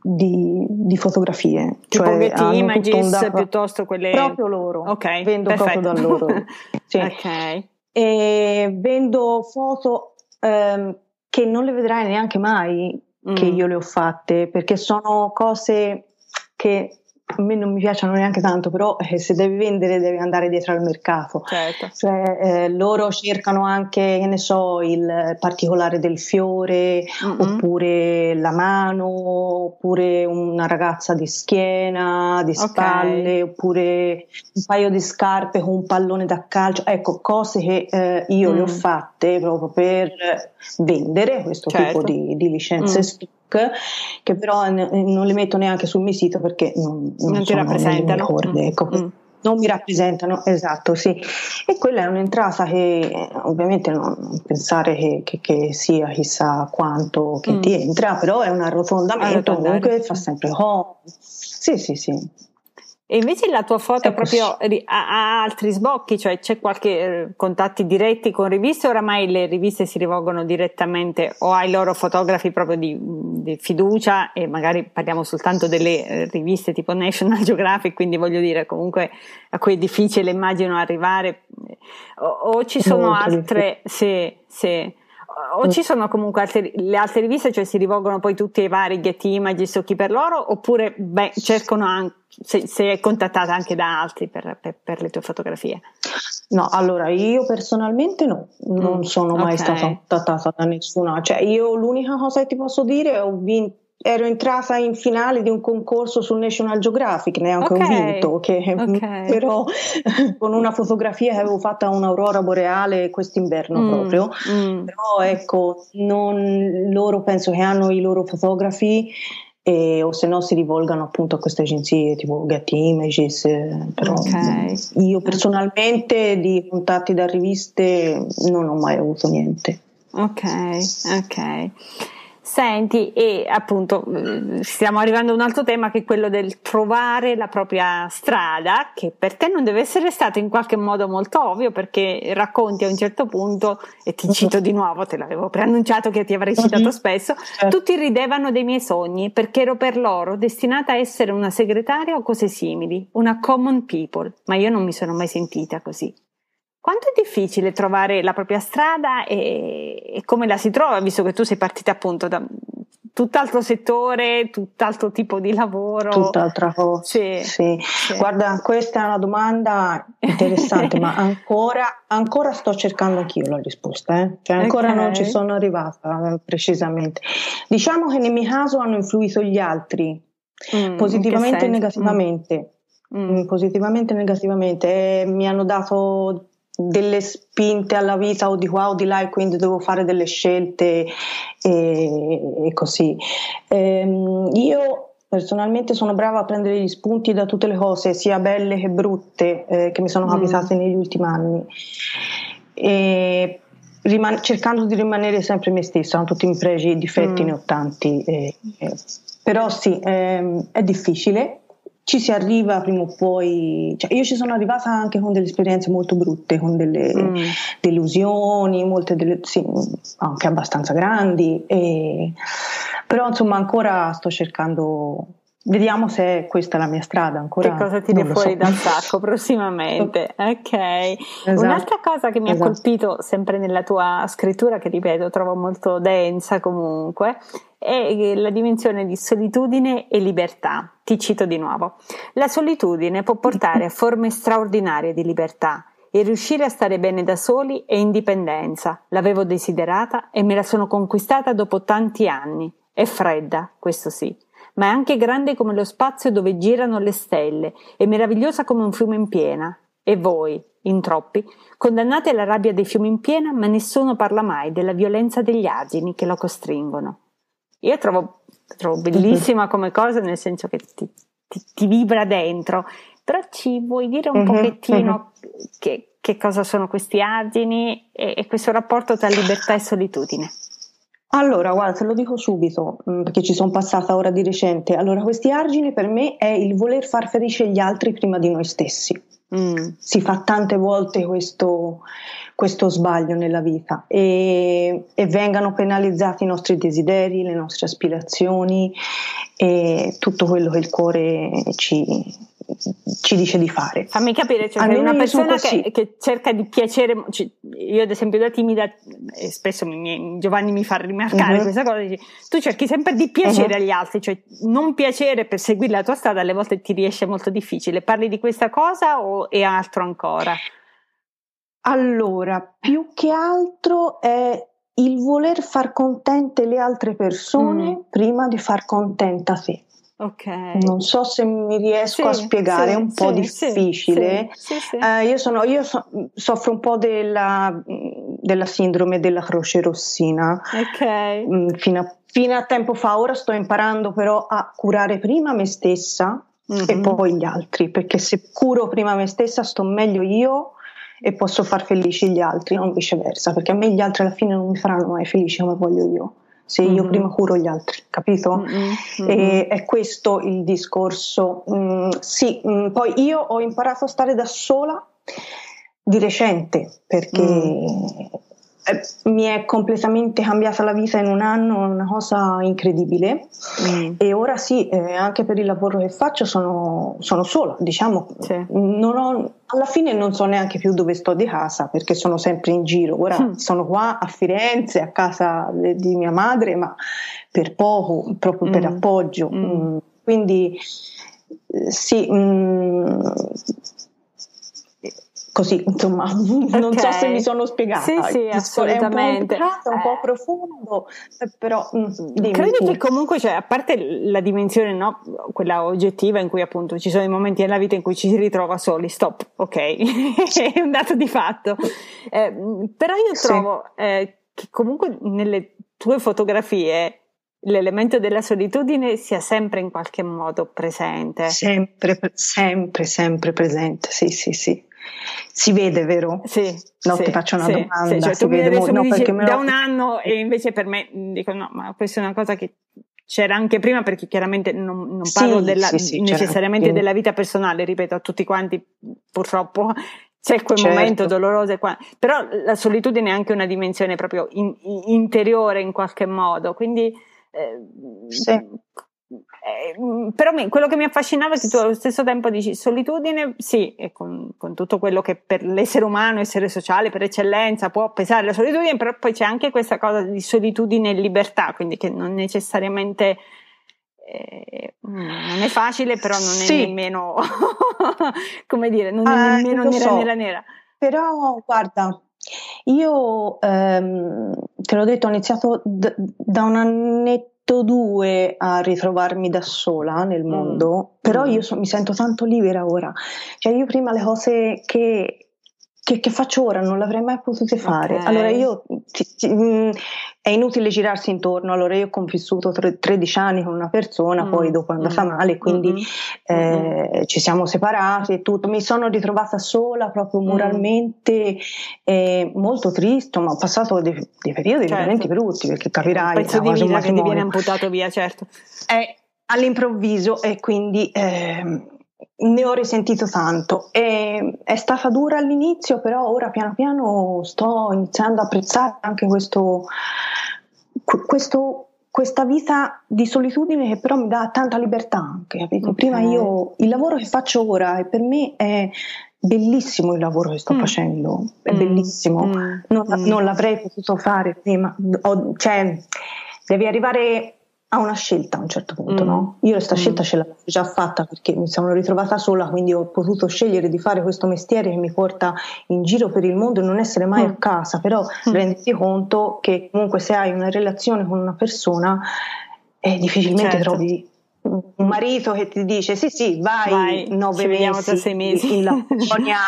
di, di fotografie. Tipo cioè, Getty Images da... piuttosto quelle. Proprio loro. Ok. Vendo perfetto. proprio da loro. sì. Ok. E vendo foto ehm, che non le vedrai neanche mai che mm. io le ho fatte, perché sono cose che a me non mi piacciono neanche tanto, però eh, se devi vendere devi andare dietro al mercato. Certo. Cioè, eh, loro cercano anche, che ne so, il particolare del fiore, mm-hmm. oppure la mano, oppure una ragazza di schiena, di spalle, okay. oppure un paio di scarpe con un pallone da calcio. Ecco, cose che eh, io mm. le ho mm. fatte proprio per vendere questo certo. tipo di, di licenze mm che però non le metto neanche sul mio sito perché non, non, non ti rappresentano. Corde, mm. ecco. Mm. Non mi rappresentano, esatto, sì. E quella è un'entrata che ovviamente non pensare che, che, che sia chissà quanto che mm. ti entra, però è un arrotondamento comunque fa sempre oh. Sì, sì, sì. E invece la tua foto ecco. proprio ha, altri sbocchi, cioè c'è qualche eh, contatti diretti con riviste, oramai le riviste si rivolgono direttamente o ai loro fotografi proprio di, di fiducia e magari parliamo soltanto delle eh, riviste tipo National Geographic, quindi voglio dire comunque a cui è difficile immagino arrivare, o, o ci sono Molto altre, se, se o ci sono comunque altre, le altre riviste, cioè si rivolgono poi tutti ai vari Getty Images o chi per loro, oppure beh, cercano anche, se, se, è contattata anche da altri per, per, per, le tue fotografie? No, allora io personalmente no, non mm, sono mai okay. stata contattata da nessuna, cioè io l'unica cosa che ti posso dire è ho vinto ero entrata in finale di un concorso sul National Geographic, neanche okay. ho vinto, che, okay. però con una fotografia che avevo fatta a un'aurora boreale quest'inverno mm, proprio. Mm. Però ecco, non, loro penso che hanno i loro fotografi e, o se no si rivolgano appunto a queste agenzie tipo Getty Images, eh, però okay. io personalmente di contatti da riviste non ho mai avuto niente. Ok, ok. Senti, e appunto mm, stiamo arrivando a un altro tema che è quello del trovare la propria strada, che per te non deve essere stato in qualche modo molto ovvio perché racconti a un certo punto, e ti cito di nuovo, te l'avevo preannunciato che ti avrei citato spesso, certo. tutti ridevano dei miei sogni perché ero per loro destinata a essere una segretaria o cose simili, una common people, ma io non mi sono mai sentita così. Quanto è difficile trovare la propria strada e, e, come la si trova, visto che tu sei partita appunto da tutt'altro settore, tutt'altro tipo di lavoro? Tutt'altra cosa. Sì, sì. sì. Guarda, questa è una domanda interessante, ma ancora, ancora, sto cercando anch'io la risposta, eh? cioè ancora okay. non ci sono arrivata eh, precisamente. Diciamo che nel mio caso hanno influito gli altri, mm, positivamente e negativamente. Mm. Mm, positivamente e negativamente, e mi hanno dato delle spinte alla vita o di qua o di là e quindi devo fare delle scelte e, e così. Ehm, io personalmente sono brava a prendere gli spunti da tutte le cose, sia belle che brutte, eh, che mi sono capitate mm. negli ultimi anni. E riman- cercando di rimanere sempre me stessa, con tutti i miei pregi e difetti, mm. ne ho tanti. Eh, eh, però sì, ehm, è difficile, ci si arriva prima o poi, cioè io ci sono arrivata anche con delle esperienze molto brutte, con delle mm. delusioni, molte delle, sì, anche abbastanza grandi, e, però insomma ancora sto cercando Vediamo se questa è la mia strada ancora. Che cosa tiri fuori so. dal sacco prossimamente? Ok. Esatto. Un'altra cosa che mi esatto. ha colpito sempre nella tua scrittura, che ripeto trovo molto densa comunque, è la dimensione di solitudine e libertà. Ti cito di nuovo. La solitudine può portare a forme straordinarie di libertà e riuscire a stare bene da soli è indipendenza. L'avevo desiderata e me la sono conquistata dopo tanti anni. È fredda, questo sì ma è anche grande come lo spazio dove girano le stelle e meravigliosa come un fiume in piena. E voi, in troppi, condannate alla rabbia dei fiumi in piena, ma nessuno parla mai della violenza degli asini che lo costringono. Io trovo, trovo bellissima come cosa, nel senso che ti, ti, ti vibra dentro, però ci vuoi dire un uh-huh, pochettino uh-huh. Che, che, cosa sono questi asini e, e questo rapporto tra libertà e solitudine? Allora, guarda, te lo dico subito, mm, perché ci sono passata ora di recente. Allora, questi argini per me è il voler far felice gli altri prima di noi stessi. Mm. Si fa tante volte questo, questo sbaglio nella vita e, e, vengano penalizzati i nostri desideri, le nostre aspirazioni e tutto quello che il cuore ci, ci dice di fare. Fammi capire, cioè Almeno una persona che, che, cerca di piacere, cioè, io ad esempio da timida, e spesso mi, Giovanni mi fa rimarcare uh-huh. questa cosa, dici, tu cerchi sempre di piacere uh-huh. agli altri, cioè non piacere per seguire la tua strada alle volte ti riesce molto difficile. Parli di questa cosa o è altro ancora? Allora, più che altro è il voler far contente le altre persone mm. prima di far contenta te. Okay. Non so se mi riesco sì, a spiegare, è un po' difficile. Sì, eh, io, sono, io so, soffro un po' della, della, sindrome della croce rossina. Okay. Mm, fino, a, fino, a, tempo fa, ora sto imparando però a curare prima me stessa mm-hmm. e poi gli altri, perché se curo prima me stessa sto meglio io e posso far felici gli altri, non viceversa, perché a me gli altri alla fine non mi faranno mai felici come voglio io se io mm-hmm. prima curo gli altri, capito? Mm-hmm. E è questo il discorso. Mm, sì, mm, poi io ho imparato a stare da sola di recente perché mm. Eh, mi è completamente cambiata la vita in un anno, una cosa incredibile mm. e ora sì, eh, anche per il lavoro che faccio sono, sono sola, diciamo, sì. ho, alla fine non so neanche più dove sto di casa perché sono sempre in giro, ora mm. sono qua a Firenze, a casa di mia madre, ma per poco, proprio mm. per appoggio, mm. Mm. quindi eh, sì, mm, così, insomma, okay. non so se mi sono spiegata. Sì, sì, assolutamente. È un po', un po profondo, eh, però mm, dimmi, Credi che comunque, cioè, a parte la dimensione, no, quella oggettiva in cui appunto ci sono i momenti nella vita in cui ci si ritrova soli, stop, ok, è un dato di fatto. Eh, però io trovo sì. eh, che comunque nelle tue fotografie l'elemento della solitudine sia sempre in qualche modo presente. Sempre, sempre, sempre presente, sì, sì, sì. Si vede, vero? Sì. No, sì, ti faccio una sì, domanda. Sì, cioè, tu mi adesso no, mi dici da lo... un anno e invece per me dico no, ma questa è una cosa che c'era anche prima perché chiaramente non, non parlo della, necessariamente della vita personale, ripeto a tutti quanti purtroppo c'è quel certo. momento doloroso, però la solitudine è anche una dimensione proprio in, in, interiore in qualche modo, quindi eh, sì. Eh, però me, quello che mi affascinava è che tu allo stesso tempo dici solitudine, sì, e con, con, tutto quello che per l'essere umano, essere sociale per eccellenza può pesare la solitudine, però poi c'è anche questa cosa di solitudine e libertà, quindi che non necessariamente eh, non è facile, però non è sì. nemmeno, come dire, non è nemmeno nera, so. nera nera. Però guarda, io ehm, te l'ho detto, ho iniziato d- da un annetto due a ritrovarmi da sola nel mm. mondo, mm. però io so, mi sento tanto libera ora. Cioè io prima le cose che che, che, faccio ora? Non l'avrei mai potuto fare. Okay. Allora io, mm, è inutile girarsi intorno, allora io ho convissuto tre, 13 anni con una persona, mm. poi dopo è andata mm. male, quindi mm-hmm. eh, mm-hmm. ci siamo separati e tutto. Mi sono ritrovata sola proprio mm. moralmente, eh, molto triste, ma ho passato dei, dei periodi certo. veramente brutti, perché capirai... Un pezzo di vita che ti viene amputato via, certo. Eh, all'improvviso e quindi... Eh, ne ho risentito tanto e è stata dura all'inizio, però ora piano piano sto iniziando a apprezzare anche questo, questo, questa vita di solitudine che però mi dà tanta libertà anche? Okay. Prima io, il lavoro che faccio ora e per me è bellissimo il lavoro che sto mm. facendo, è mm. bellissimo, mm. Non, mm. non, l'avrei potuto fare prima, ho, cioè devi arrivare a una scelta a un certo punto, mm. no? Io questa mm. scelta ce l'avevo già fatta perché mi sono ritrovata sola, quindi ho potuto scegliere di fare questo mestiere che mi porta in giro per il mondo e non essere mai mm. a casa, però mm. renditi conto che comunque se hai una relazione con una persona eh, difficilmente certo. trovi un marito che ti dice sì sì vai, vai nove mesi, mesi, in Lapponia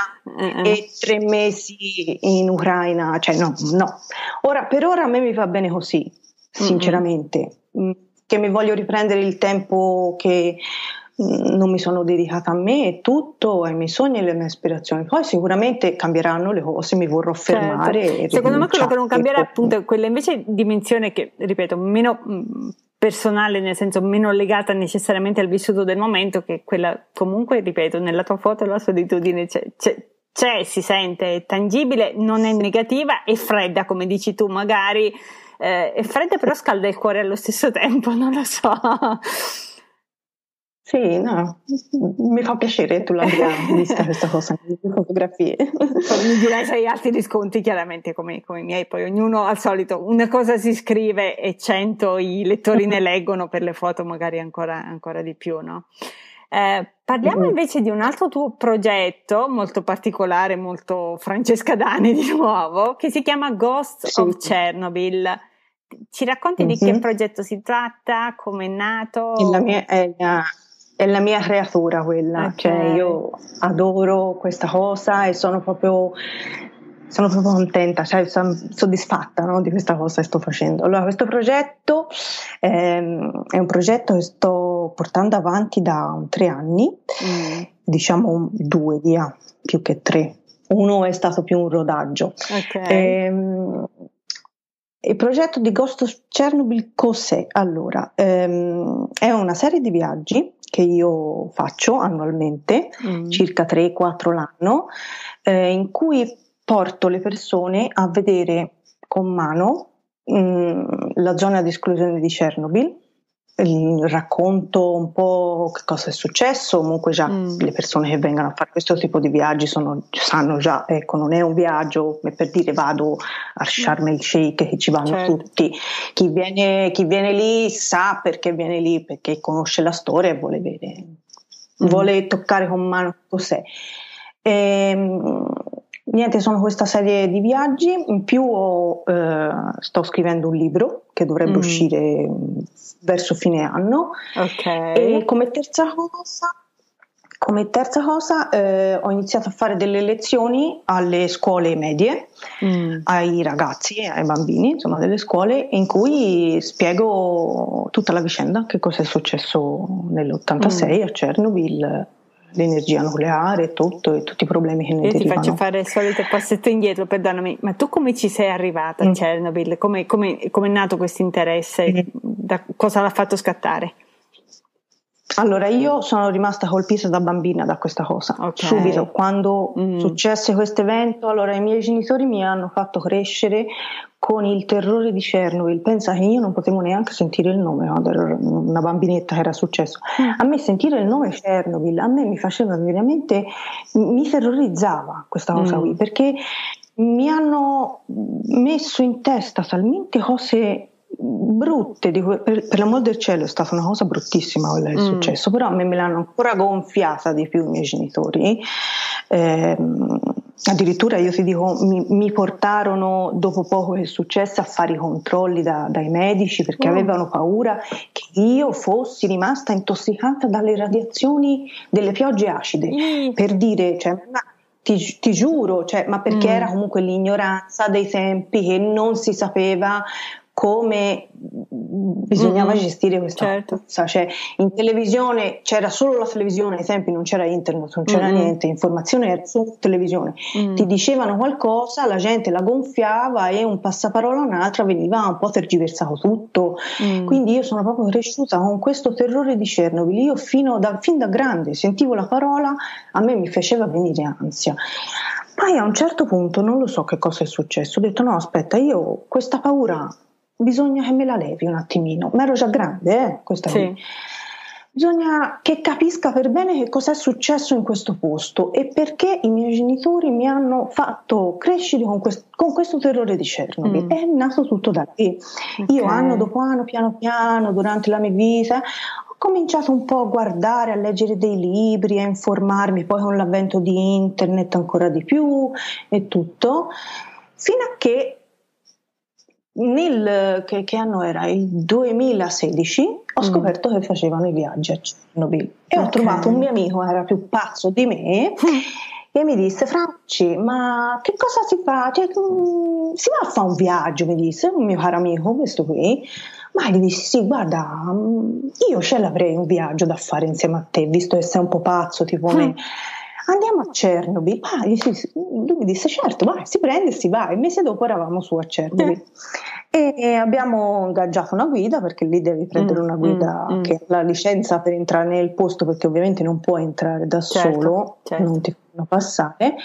e tre mesi in Ucraina cioè no no ora per ora a me mi va bene così sinceramente mm-hmm che mi voglio riprendere il tempo che mm, non mi sono dedicata a me e tutto, ai miei sogni e alle mie aspirazioni. Poi sicuramente cambieranno le cose, mi vorrò certo. fermare. Certo. Secondo me quello che non cambierà appunto è quella invece dimensione che, ripeto, meno mm, personale, nel senso meno legata necessariamente al vissuto del momento, che quella comunque, ripeto, nella tua foto la solitudine c'è, c'è, c'è si sente, è tangibile, non è negativa, è fredda, come dici tu, magari eh, è fredda però scalda il cuore allo stesso tempo, non lo so. Sì, no, mi fa piacere tu l'abbia vista questa cosa nelle fotografie. mi direi se hai altri riscontri chiaramente come, come, i miei, poi ognuno al solito una cosa si scrive e cento i lettori ne leggono per le foto magari ancora, ancora di più, no? Eh, parliamo mm-hmm. invece di un altro tuo progetto molto particolare, molto Francesca Dani di nuovo, che si chiama Ghost sì. of Chernobyl. Ci racconti mm-hmm. di che progetto si tratta, come è nato? È la mia, è la, è la mia creatura quella, okay. cioè io adoro questa cosa e sono proprio sono proprio contenta, cioè sono soddisfatta no, di questa cosa che sto facendo. Allora, questo progetto ehm, è un progetto che sto portando avanti da tre anni, mm. diciamo due via, più che tre. Uno è stato più un rodaggio. Okay. Ehm, il progetto di Ghost of Chernobyl cos'è? Allora, ehm, è una serie di viaggi che io faccio annualmente, mm. circa 3-4 l'anno, eh, in cui porto le persone a vedere con mano mh, mm, la zona di esclusione di Chernobyl, racconto un po' che cosa è successo, comunque già mm. le persone che vengono a fare questo tipo di viaggi sono, sanno già, ecco, non è un viaggio per dire vado a Sharm el Sheikh che ci vanno certo. tutti, chi viene, chi viene, lì sa perché viene lì, perché conosce la storia e vuole vedere, mm. vuole toccare con mano cos'è. E, ehm, Niente, sono questa serie di viaggi, in più ho, eh, sto scrivendo un libro che dovrebbe mm. uscire verso fine anno. Okay. E come terza cosa, come terza cosa eh, ho iniziato a fare delle lezioni alle scuole medie, mm. ai ragazzi, ai bambini, insomma delle scuole, in cui spiego tutta la vicenda, che cosa è successo nell'86 mm. a Chernobyl l'energia nucleare e tutto e tutti i problemi che ne Io derivano. ti faccio fare il solito passetto indietro, perdonami, ma tu come ci sei arrivata a mm. Chernobyl? Come, come, come, è nato questo interesse? Mm. Da, cosa l'ha fatto scattare? Allora, io sono rimasta colpita da bambina da questa cosa. Okay. Subito, quando mm. successe questo evento, allora i miei genitori mi hanno fatto crescere con il terrore di Chernobyl. Pensa che io non potevo neanche sentire il nome quando ero una bambinetta che era successo. A me sentire il nome Chernobyl, a me mi faceva veramente, mi terrorizzava questa cosa mm. qui, perché mi hanno messo in testa talmente cose brutte, per, per, l'amor del cielo è stata una cosa bruttissima quella che è mm. successo, però a me me l'hanno ancora gonfiata di più i miei genitori. Eh, addirittura io ti dico, mi, mi, portarono dopo poco che è successo a fare i controlli da, dai medici perché mm. avevano paura che io fossi rimasta intossicata dalle radiazioni delle piogge acide. Mm. Per dire, cioè, ti, ti giuro, cioè, ma perché mm. era comunque l'ignoranza dei tempi che non si sapeva come bisognava mm-hmm. gestire questa certo. cosa. Cioè, in televisione c'era solo la televisione, ai tempi non c'era internet, non c'era mm-hmm. niente, informazione era solo televisione. Mm-hmm. Ti dicevano qualcosa, la gente la gonfiava e un passaparola o un'altra veniva un po' tergiversato tutto. Mm. Quindi io sono proprio cresciuta con questo terrore di Chernobyl. Io fino da, fin da grande sentivo la parola, a me mi faceva venire ansia. Poi a un certo punto non lo so che cosa è successo, ho detto no aspetta io questa paura bisogna che me la levi un attimino, ma ero già grande, eh, questa sì. qui. Bisogna che capisca per bene che cosa è successo in questo posto e perché i miei genitori mi hanno fatto crescere con, quest- con questo terrore di Chernobyl. Mm. È nato tutto da lì. Okay. Io anno dopo anno, piano piano, durante la mia vita, ho cominciato un po' a guardare, a leggere dei libri, a informarmi, poi con l'avvento di internet ancora di più e tutto, fino a che nel, che, che, anno era? Il 2016 ho mm. scoperto mm. che facevano i viaggi a Chernobyl e okay. ho trovato un mio amico, era più pazzo di me, e mi disse Franci, ma che cosa si fa? Cioè, mm, si va a fare un viaggio, mi disse, un mio caro amico, questo qui. Ma gli dissi, sì, guarda, mm, io ce l'avrei un viaggio da fare insieme a te, visto che sei un po' pazzo tipo mm. me andiamo a Chernobyl. Ah, lui mi disse certo, vai, si prende e si va. Il mese dopo eravamo su a Chernobyl. Eh. E abbiamo ingaggiato una guida perché lì devi prendere mm, una guida mm, mm. che ha la licenza per entrare nel posto perché ovviamente non puoi entrare da certo, solo, certo. non ti fanno passare.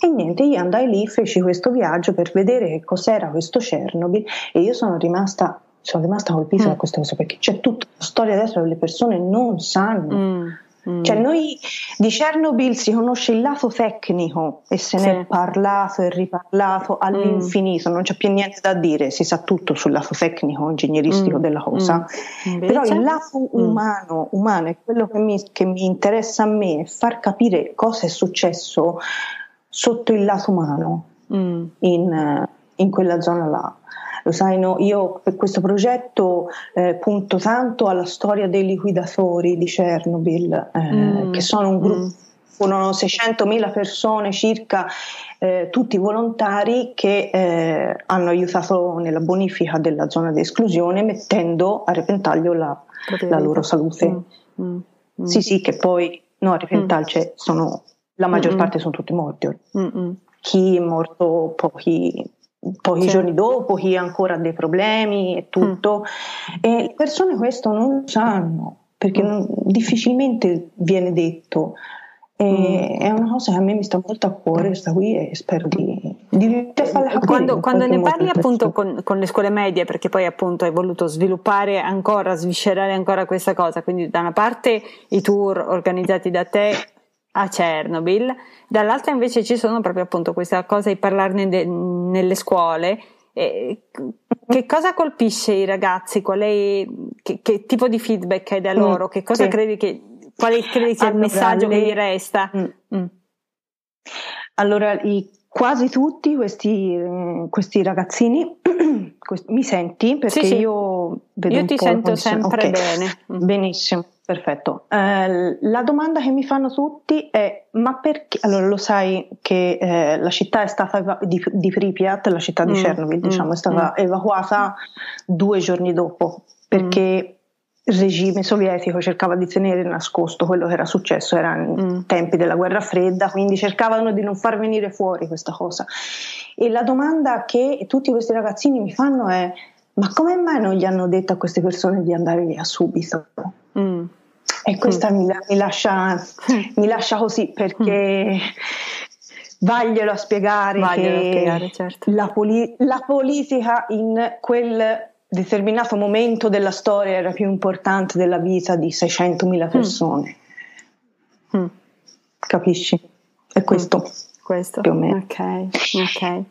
E niente, io andai lì, feci questo viaggio per vedere che cos'era questo Chernobyl e io sono rimasta sono rimasta colpita mm. da questa cosa perché c'è tutta la storia adesso che le persone non sanno. Mm. Mm. Cioè noi di Chernobyl si conosce il lato tecnico e se sì. ne è parlato e riparlato all'infinito, mm. non c'è più niente da dire, si sa tutto sul lato tecnico, ingegneristico mm. della cosa, mm. però il lato mm. umano, umano è quello che mi, che mi interessa a me, far capire cosa è successo sotto il lato umano mm. in, in quella zona là. Lo sai, no? io per questo progetto eh, punto tanto alla storia dei liquidatori di Chernobyl, eh, mm. che sono un gruppo. Mm. Furono 600.000 persone circa, eh, tutti volontari che eh, hanno aiutato nella bonifica della zona di esclusione mettendo a repentaglio la, la loro salute. Mm. Mm. mm. Sì, sì, che poi no, a repentaglio mm. cioè, sono, la maggior parte sono tutti morti. Chi è morto pochi, pochi sì. giorni dopo, chi ha ancora dei problemi e tutto. Mm. E le persone questo non sanno perché mm. non, difficilmente viene detto. Mm. È una cosa che a me mi sta molto a cuore, sta qui e spero di, di farla capire. Quando, quando ne parli appunto con, con, le scuole medie, perché poi appunto hai voluto sviluppare ancora, sviscerare ancora questa cosa, quindi da una parte i tour organizzati da te a Chernobyl, dall'altra invece ci sono proprio appunto questa cosa di parlarne de- nelle scuole. E che cosa colpisce i ragazzi? Qual è, che, che, tipo di feedback hai da mm, loro? Che cosa sì. credi che, quale credi sia allora, il messaggio le... che gli resta? Mm. Mm. Allora, i, quasi tutti questi, questi ragazzini, mi senti? Perché sì, sì. io vedo Io ti sento sempre okay. bene. Mm. Benissimo. Perfetto. Eh, la domanda che mi fanno tutti è: ma perché? Allora, lo sai che eh, la città è stata eva- di, di, Pripyat, la città di mm, Chernobyl, diciamo, mm, è stata mm. evacuata due giorni dopo perché il regime sovietico cercava di tenere nascosto quello che era successo, erano mm. tempi della guerra fredda, quindi cercavano di non far venire fuori questa cosa. E la domanda che tutti questi ragazzini mi fanno è: ma come mai non gli hanno detto a queste persone di andare via subito? Mm. E questa mm. mi, mi, lascia, mi, lascia, così perché mm. vaglielo a spiegare vaglielo che spiegare, certo. la, poli- la politica in quel determinato momento della storia era più importante della vita di 600.000 mm. persone. Mm. Capisci? È questo. Mm. Questo. Più o meno. Ok, ok.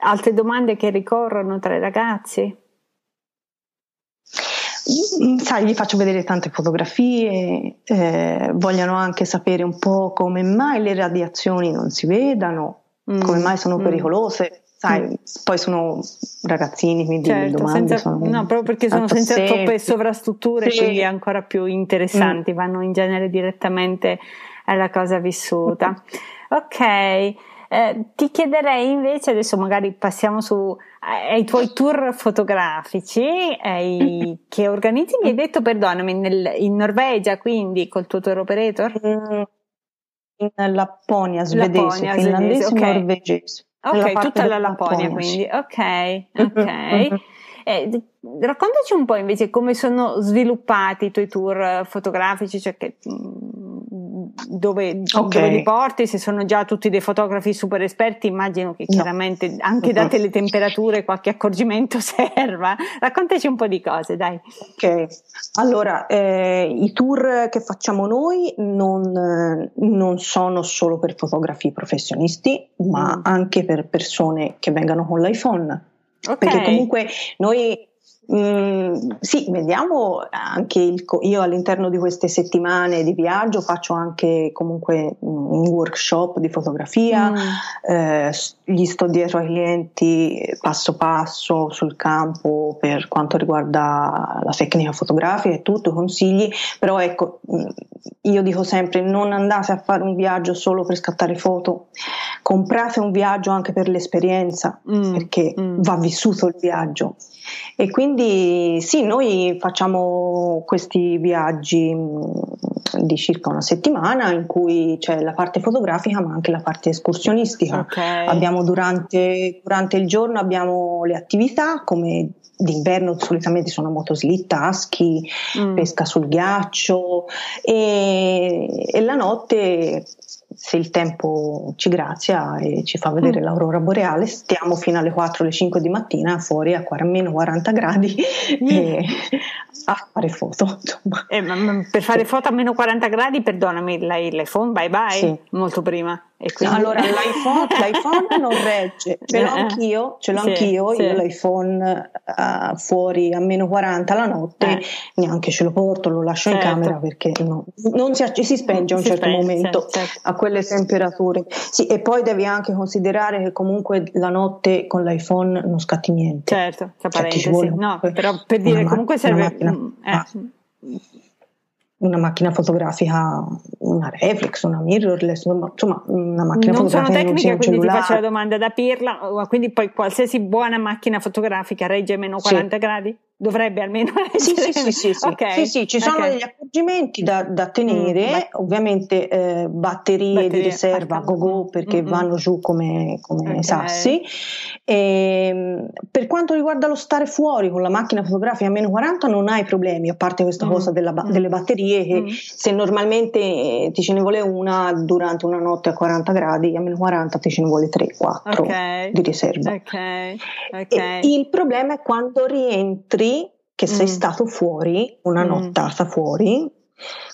Altre domande che ricorrono tra i ragazzi? Mm, sai, gli faccio vedere tante fotografie, eh, vogliono anche sapere un po' come mai le radiazioni non si vedano, mm. come mai sono mm. pericolose. Sai, mm. poi sono ragazzini, quindi certo, le domande senza, sono. No, proprio perché sono senza semplici. troppe sovrastrutture, sì. quindi ancora più interessanti, mm. vanno in genere direttamente alla cosa vissuta. Ok. Eh, ti chiederei invece, adesso magari passiamo su eh, ai tuoi tour fotografici ai, che organizzi, mi hai detto, perdonami, nel, in Norvegia, quindi col tuo tour operator? Mm, in Lapponia, svedese, Lapponia, finlandese, okay. norvegese. Ok, tutta la Lapponia, Lapponia quindi, ok, ok. Eh, raccontaci un po' invece come sono sviluppati i tuoi tour fotografici, cioè che, dove, okay. dove, li porti, se sono già tutti dei fotografi super esperti, immagino che chiaramente no. anche date le temperature qualche accorgimento serva. Raccontaci un po' di cose, dai. Ok, allora eh, i tour che facciamo noi non, non, sono solo per fotografi professionisti, ma mm. anche per persone che vengano con l'iPhone Okay. Perché comunque noi Mm, sì, vediamo anche il, io all'interno di queste settimane di viaggio faccio anche comunque un workshop di fotografia, mm. eh, gli sto dietro ai clienti passo passo sul campo per quanto riguarda la tecnica fotografica e tutto, consigli, però ecco, mm, io dico sempre non andate a fare un viaggio solo per scattare foto, comprate un viaggio anche per l'esperienza, mm. perché mm. va vissuto il viaggio. E quindi sì, noi facciamo questi viaggi mm, di circa una settimana in cui c'è la parte fotografica ma anche la parte escursionistica. Okay. Abbiamo durante, durante il giorno abbiamo le attività come d'inverno solitamente sono motoslitta, schi, mm. pesca sul ghiaccio e, e, la notte se il tempo ci grazia e ci fa vedere mm. l'aurora boreale, stiamo fino alle 4 alle 5 di mattina fuori a meno 40 gradi mm. a fare foto. Eh, per fare foto a meno 40 gradi, perdonami, l'iPhone bye bye, sì. molto prima. Quindi... Allora l'iPhone, l'iPhone, non regge, ce l'ho eh, anch'io, ce l'ho sì, anch'io, sì. io l'iPhone uh, fuori a meno 40 la notte, eh. neanche ce lo porto, lo lascio certo. in camera perché no, non si, si, spenge a un si certo spenge, momento certo. a quelle temperature. Sì, e poi devi anche considerare che comunque la notte con l'iPhone non scatti niente. Certo, cioè, ci vuole no, però per dire comunque serve... Eh. Una macchina fotografica, una reflex, una mirrorless, insomma una macchina non fotografica. Sono tecniche, quindi cellulare. ti faccio la domanda da Pirla, quindi poi qualsiasi buona macchina fotografica regge meno 40 sì. gradi? Dovrebbe almeno essere. Sì, sì, sì, sì, okay. sì, sì ci sono okay. degli accorgimenti da, da tenere, mm, ovviamente eh, batterie, batterie, di riserva go go perché mm-hmm. vanno giù come, come okay. sassi. E, ehm, per quanto riguarda lo stare fuori con la macchina fotografica a meno 40 non hai problemi, a parte questa mm. cosa della, mm. delle batterie che mm. se normalmente ti ce ne vuole una durante una notte a 40 gradi, a meno 40 ti ce ne vuole 3-4 di riserva. il problema è quando rientri che sei mm. stato fuori, una mm. nottata fuori,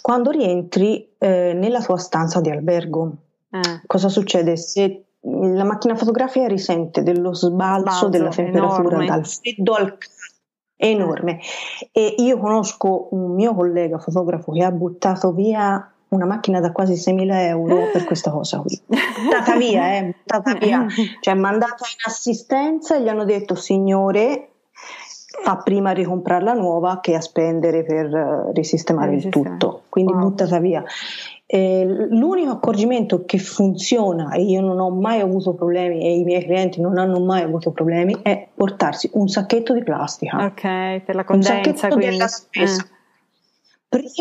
quando rientri eh, nella tua stanza di albergo. Eh. Cosa succede? Se la macchina fotografica risente dello sbalzo Balzo, della temperatura enorme. dal freddo al enorme e io conosco un mio collega fotografo che ha buttato via una macchina da quasi 6.000 euro per questa cosa qui. Buttata via, eh, buttata via. Cioè, mandata in assistenza e gli hanno detto, signore, fa prima a ricomprarla nuova che a spendere per uh, risistemare il tutto, quindi wow. buttata via. Eh, l'unico accorgimento che funziona e io non ho mai avuto problemi e i miei clienti non hanno mai avuto problemi è portarsi un sacchetto di plastica. Ok, per la condensa. Un sacchetto quindi. della spesa. Eh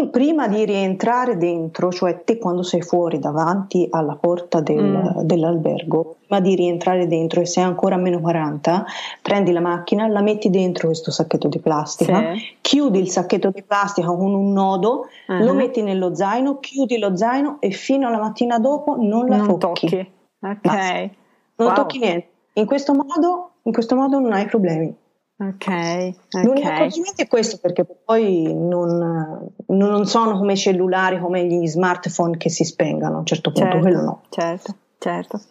prima di rientrare dentro, cioè te quando sei fuori davanti alla porta del, mm. dell'albergo, prima di rientrare dentro e sei ancora a meno 40, prendi la macchina, la metti dentro questo sacchetto di plastica, sì. chiudi il sacchetto di plastica con un nodo, uh-huh. lo metti nello zaino, chiudi lo zaino e fino alla mattina dopo non la non tocchi. tocchi. Ok. Non wow. tocchi niente. In questo modo, in questo modo non hai problemi. Ok, okay. L'unico accorgimento è questo perché poi non, non, sono come i cellulari, come gli smartphone che si spengano a un certo punto, certo, quello no. Certo, certo.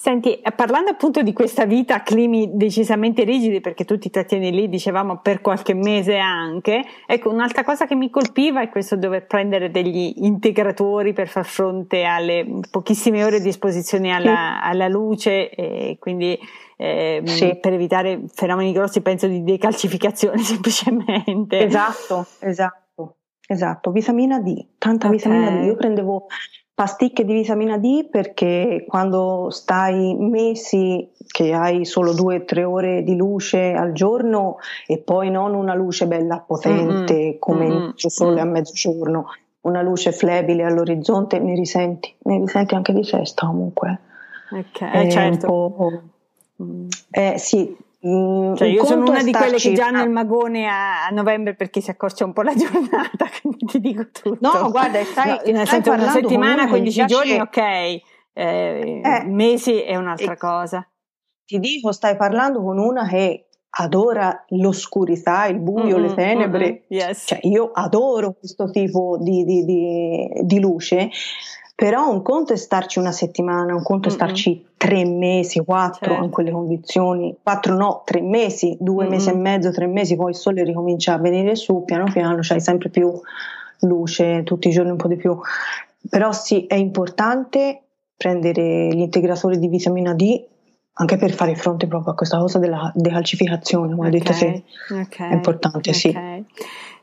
Senti, eh, parlando appunto di questa vita a climi decisamente rigidi, perché tu ti trattieni lì, dicevamo, per qualche mese anche, ecco, un'altra cosa che mi colpiva è questo dover prendere degli integratori per far fronte alle pochissime ore di esposizione alla, alla luce e quindi eh, sì. per evitare fenomeni grossi, penso di decalcificazione semplicemente. Esatto, esatto, esatto. Vitamina D, tanta okay. vitamina D. Io prendevo pasticche di vitamina D perché quando stai mesi che hai solo due o tre ore di luce al giorno e poi non una luce bella potente mm-hmm. come mm-hmm. il sole a mezzogiorno, una luce flebile all'orizzonte, ne risenti, ne risenti anche di sesta comunque. Ok, eh, certo. Mm. Eh, sì, Mm, cioè io sono una di quelle che già hanno il magone a, a, novembre perché si accorcia un po' la giornata, quindi ti dico tutto. No, guarda, stai, no, nel senso una settimana, 15 giorni, ok, eh, eh, mesi è un'altra cosa. Ti dico, stai parlando con una che adora l'oscurità, il buio, mm-hmm, le tenebre. Mm-hmm, yes. Cioè, io adoro questo tipo di, di, di, di luce però un conto è starci una settimana, un conto è starci tre mesi, quattro certo. in quelle condizioni, quattro no, tre mesi, due mm-hmm. mesi e mezzo, tre mesi, poi il sole ricomincia a venire su, piano piano c'hai sempre più luce, tutti i giorni un po' di più. Però sì, è importante prendere gli integratori di vitamina D anche per fare fronte proprio a questa cosa della decalcificazione, come okay. hai detto sì, okay. è importante, okay. sì.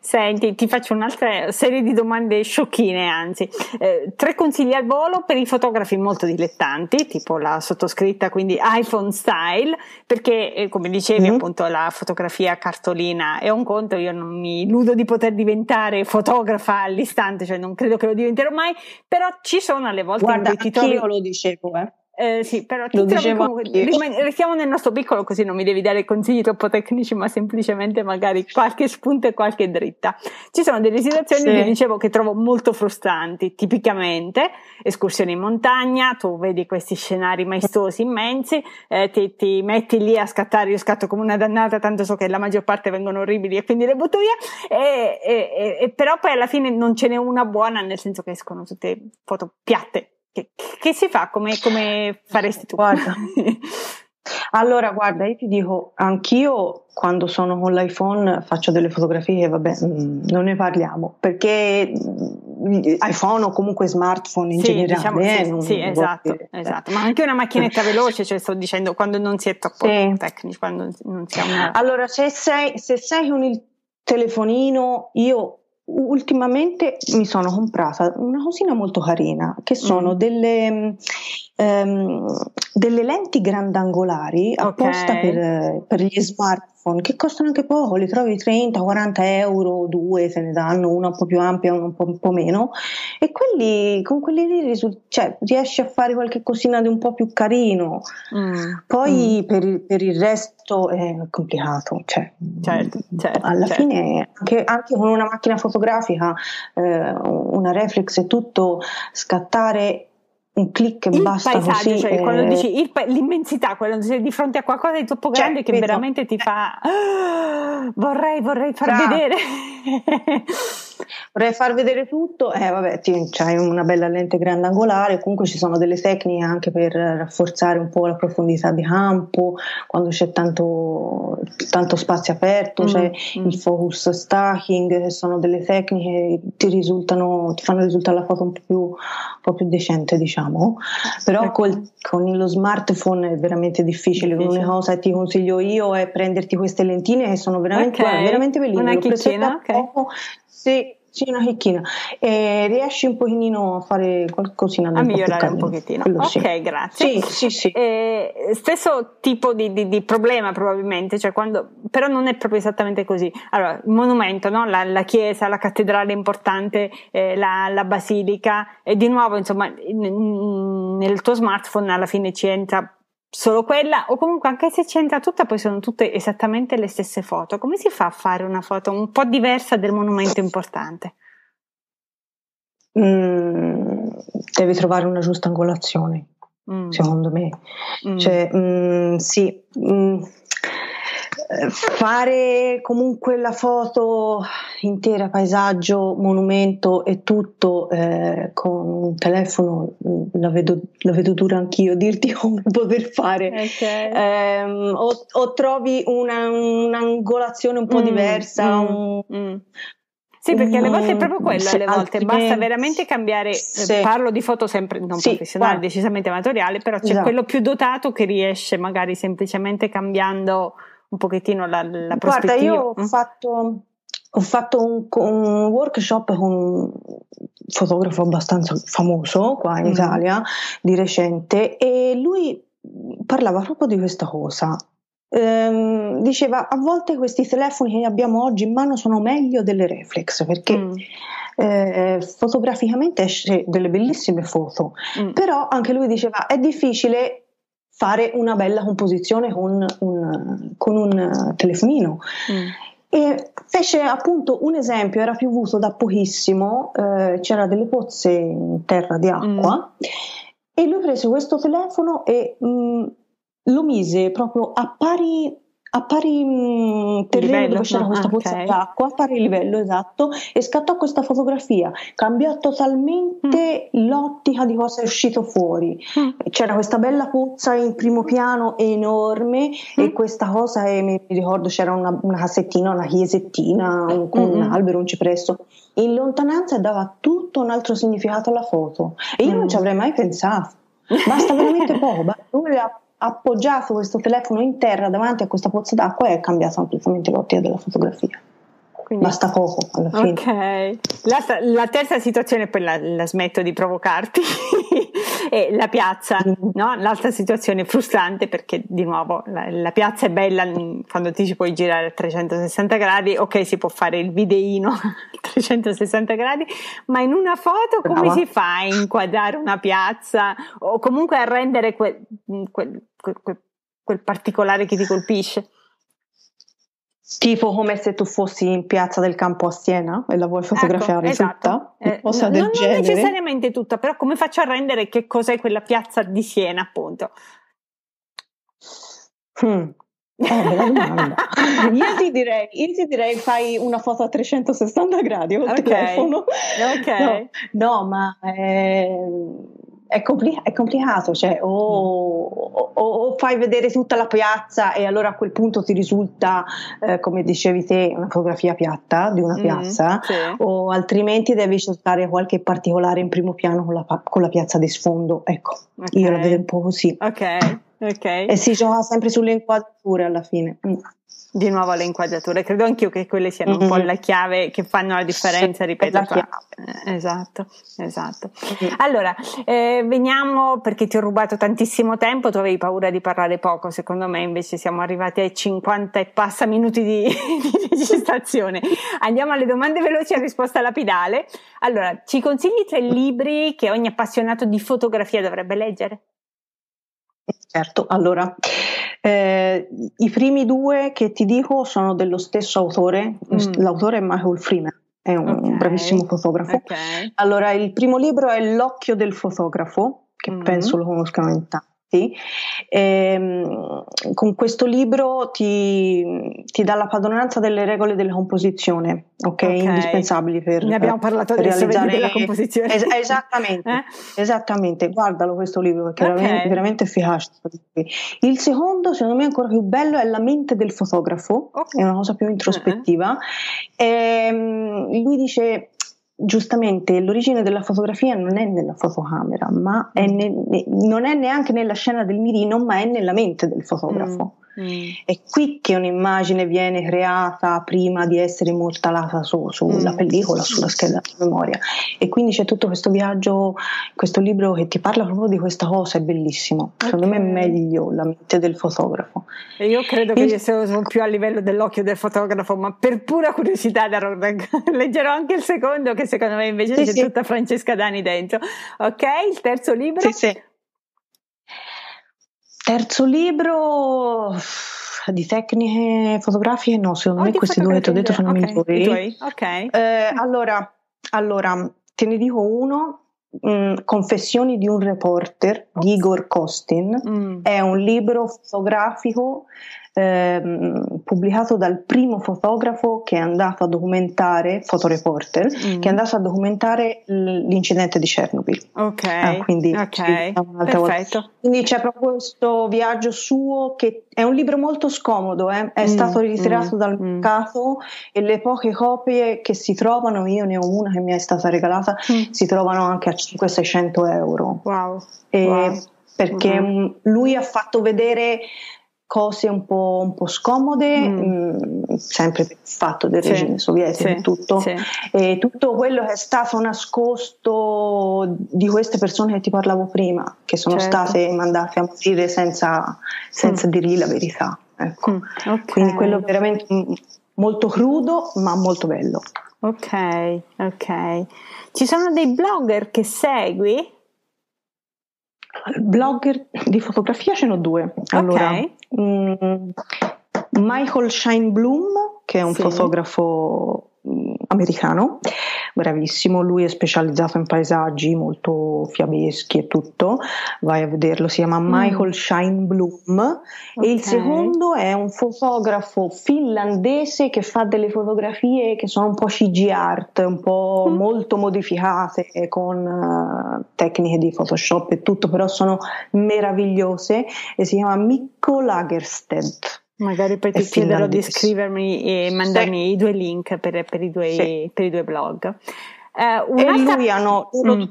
Senti, ti faccio un'altra serie di domande sciocchine, anzi. Eh, tre consigli al volo per i fotografi molto dilettanti, tipo la sottoscritta, quindi iPhone style, perché eh, come dicevi mm. appunto la fotografia cartolina è un conto, io non mi illudo di poter diventare fotografa all'istante, cioè non credo che lo diventerò mai, però ci sono alle volte Guarda, investitori... Io lo dicevo, eh. Eh, sì, però ti trovi comunque, rim- restiamo nel nostro piccolo così non mi devi dare consigli troppo tecnici, ma semplicemente magari qualche spunto e qualche dritta. Ci sono delle situazioni, sì. vi dicevo, che trovo molto frustranti, tipicamente escursioni in montagna, tu vedi questi scenari maestosi, immensi, eh, ti, ti, metti lì a scattare, io scatto come una dannata, tanto so che la maggior parte vengono orribili e quindi le butto via, e, e, e, però poi alla fine non ce n'è una buona, nel senso che escono tutte foto piatte che, che si fa? Come, come faresti tu? Guarda. Allora, guarda, io ti dico, anch'io quando sono con l'iPhone faccio delle fotografie, vabbè, mm, non ne parliamo, perché mm, iPhone o comunque smartphone in sì, generale. Diciamo, eh, sì, sì esatto, esatto, ma anche una macchinetta veloce, cioè sto dicendo quando non si è troppo sì. tecnici, quando non si ha una... Allora, se sei, se sei con il telefonino, io ultimamente mi sono comprata una cosina molto carina che sono mm. delle, um, delle, lenti grandangolari apposta okay. per, per, gli smartphone smartphone che costano anche poco, li trovi 30-40 euro, due se ne danno, una un po' più ampia, una un po', un po meno, e quelli, con quelli lì risul- cioè, riesci a fare qualche cosina di un po' più carino. Mm. Poi mm. Per, il, per, il, resto è complicato, cioè, certo, certo, alla certo. fine anche, anche, con una macchina fotografica, eh, una reflex e tutto, scattare un click e il basta paesaggio, così, cioè eh... quando dici il, l'immensità, quando sei di fronte a qualcosa di troppo cioè, grande cioè, che vedo. veramente ti fa oh, vorrei, vorrei far Ciao. vedere vorrei far vedere tutto. Eh vabbè ti, c'hai una bella lente grandangolare. Comunque ci sono delle tecniche anche per rafforzare un po' la profondità di campo quando c'è tanto, tanto spazio aperto mm, c'è mm. il focus stacking sono delle tecniche che ti risultano ti fanno risultare la foto un po' più, un po più decente diciamo. Però ecco. col, con lo smartphone è veramente difficile, l'unica cosa che ti consiglio io è prenderti queste lentine che sono veramente, okay. veramente bellissime. Una chicchina, ok sì, sì, una chicchina. E riesci un pochino a fare qualcosina A migliorare un pochettino. Quello ok, sì. grazie. Sì, sì, sì. Eh, stesso tipo di, di, di, problema probabilmente, cioè quando, però non è proprio esattamente così. Allora, il monumento, no? la, la, chiesa, la cattedrale importante, eh, la, la, basilica, e di nuovo, insomma, nel tuo smartphone alla fine ci entra solo quella o comunque anche se c'entra tutta poi sono tutte esattamente le stesse foto come si fa a fare una foto un po' diversa del monumento importante mm, devi trovare una giusta angolazione mm. secondo me mm. cioè mm, sì mm, fare comunque la foto intera, paesaggio, monumento e tutto eh, con un telefono mm, la vedo, la vedo dura anch'io dirti come poter fare okay. eh, o, o, trovi una, un'angolazione un po' mm, diversa mm, un, mm. Sì, perché alle volte è proprio quello, alle volte basta veramente cambiare, sì. parlo di foto sempre non sì, professionale, guarda. decisamente amatoriale, però c'è esatto. quello più dotato che riesce magari semplicemente cambiando un pochettino la, la prospettiva. Guarda, io ho fatto ho fatto un, un, workshop con un fotografo abbastanza famoso qua in mm. Italia di recente e lui parlava proprio di questa cosa. Ehm, diceva a volte questi telefoni che abbiamo oggi in mano sono meglio delle reflex perché mm. eh, fotograficamente esce delle bellissime foto, mm. però anche lui diceva è difficile fare una bella composizione con un, con un telefonino. Mm. E fece appunto un esempio, era piovuto da pochissimo, eh, c'era delle pozze in terra di acqua mm. e lui prese questo telefono e mh, mm, lo mise proprio a pari a pari mh, mm, terreno livello, dove c'era no, questa pozza okay. d'acqua, a pari livello esatto, e scattò questa fotografia. Cambiò totalmente mm. l'ottica di cosa è uscito fuori. Mm. C'era questa bella pozza in primo piano enorme mm. e questa cosa, e mi ricordo c'era una, una cassettina, una chiesettina un, con un albero, un cipresso. In lontananza dava tutto un altro significato alla foto e io non ci avrei mai pensato. Basta veramente poco, ha appoggiato questo telefono in terra davanti a questa pozza d'acqua e è cambiato completamente l'ottica della fotografia. Quindi, Basta poco alla fine. Ok. La, la terza situazione, poi la, la smetto di provocarti, è la piazza, mm. no? L'altra situazione frustrante perché di nuovo la, la, piazza è bella quando ti ci puoi girare a 360 gradi, ok si può fare il videino a 360 gradi, ma in una foto come Brava. si fa a inquadrare una piazza o comunque a rendere quel, quel, quel, quel particolare che ti colpisce? Tipo come se tu fossi in piazza del campo a Siena e la vuoi ecco, fotografare ecco, tutta? Eh, cosa del non, genere. non necessariamente tutta, però come faccio a rendere che cos'è quella piazza di Siena, appunto? Hmm. Eh, io, ti direi, io ti direi fai una foto a 360 gradi col okay. telefono. Ok. No, no ma eh, è, compli- è, complicato, cioè o, o, o, fai vedere tutta la piazza e allora a quel punto ti risulta, eh, come dicevi te, una fotografia piatta di una mm, piazza, sì. o altrimenti devi cercare qualche particolare in primo piano con la, con la piazza di sfondo. Ecco, okay. io la vedo un po' così. Ok, ok. E si gioca sempre sulle inquadrature alla fine. Mm di nuovo le inquadrature. Credo anch'io che quelle siano mm-hmm. un po' mm-hmm. la chiave che fanno la differenza, ripeto. La eh, esatto, esatto. Mm-hmm. Allora, eh, veniamo perché ti ho rubato tantissimo tempo, tu avevi paura di parlare poco, secondo me invece siamo arrivati ai 50 e passa minuti di, di registrazione. Andiamo alle domande veloci a risposta lapidale. Allora, ci consigli tre libri che ogni appassionato di fotografia dovrebbe leggere? Certo, allora eh, I primi due che ti dico sono dello stesso autore, mm. l'autore è Michael Freeman, è un okay. bravissimo fotografo. Okay. Allora, il primo libro è L'occhio del fotografo, che mm. penso lo conoscano in tanti. E, ehm, con questo libro ti, ti, dà la padronanza delle regole della composizione, ok? okay. Indispensabili per Ne abbiamo parlato per adesso realizzare della composizione. Es- esattamente, eh? esattamente, guardalo questo libro perché okay. è veramente, veramente efficace. Il secondo, secondo me, ancora più bello è La mente del fotografo, okay. è una cosa più introspettiva. Uh-huh. E, ehm, lui dice giustamente l'origine della fotografia non è nella fotocamera, ma è mm. ne, non è neanche nella scena del mirino, ma è nella mente del fotografo. Mm. Mm. È qui che un'immagine viene creata prima di essere immortalata su, sulla mm. pellicola, sulla scheda di memoria. E quindi c'è tutto questo viaggio, questo libro che ti parla proprio di questa cosa, è bellissimo. Okay. Secondo me è meglio la mente del fotografo. E io credo che io sia più a livello dell'occhio del fotografo, ma per pura curiosità leggerò anche il secondo, che secondo me invece sì, c'è sì. tutta Francesca Dani dentro. Ok, il terzo libro? Sì, sì. Terzo libro di tecniche fotografiche, no, secondo oh, me questi due che ti ho detto sono okay. migliori. Okay. Eh, allora, allora, te ne dico uno, mm, Confessioni di un reporter di Igor Kostin, mm. è un libro fotografico ehm, pubblicato dal primo fotografo che è andato a documentare, fotoreporter, mm. che è andato a documentare l'incidente di Chernobyl. Ok, ah, quindi, okay. Perfetto. quindi c'è proprio questo viaggio suo che è un libro molto scomodo, eh? è mm. stato ritirato mm. dal mm. mercato e le poche copie che si trovano, io ne ho una che mi è stata regalata, mm. si trovano anche a 500-600 euro. Wow. wow. Perché mm-hmm. lui ha fatto vedere cose un po', un po scomode, mm. mh, mm, sempre fatto del regime sovietico e tutto. E tutto quello che è stato nascosto di queste persone che ti parlavo prima, che sono certo. state mandate a morire senza, senza mm. dirgli la verità. Ecco. Mm, okay. Quindi quello veramente molto crudo ma molto bello. Ok, ok. Ci sono dei blogger che segui? Blogger di fotografia ce n'ho due. Allora, okay. Mh, Michael Scheinblum, che è un sì. fotografo americano, bravissimo, lui è specializzato in paesaggi molto fiabeschi e tutto, vai a vederlo, si chiama mm. Michael Scheinblum okay. e il secondo è un fotografo finlandese che fa delle fotografie che sono un po' CG art, un po' mm. molto modificate con uh, tecniche di Photoshop e tutto, però sono meravigliose e si chiama Mikko Lagerstedt. Magari poi ti chiederò di scrivermi e mandarmi sì. i due link per, per, i, due, sì. per i, due, blog. Uh, e lui hanno, mm.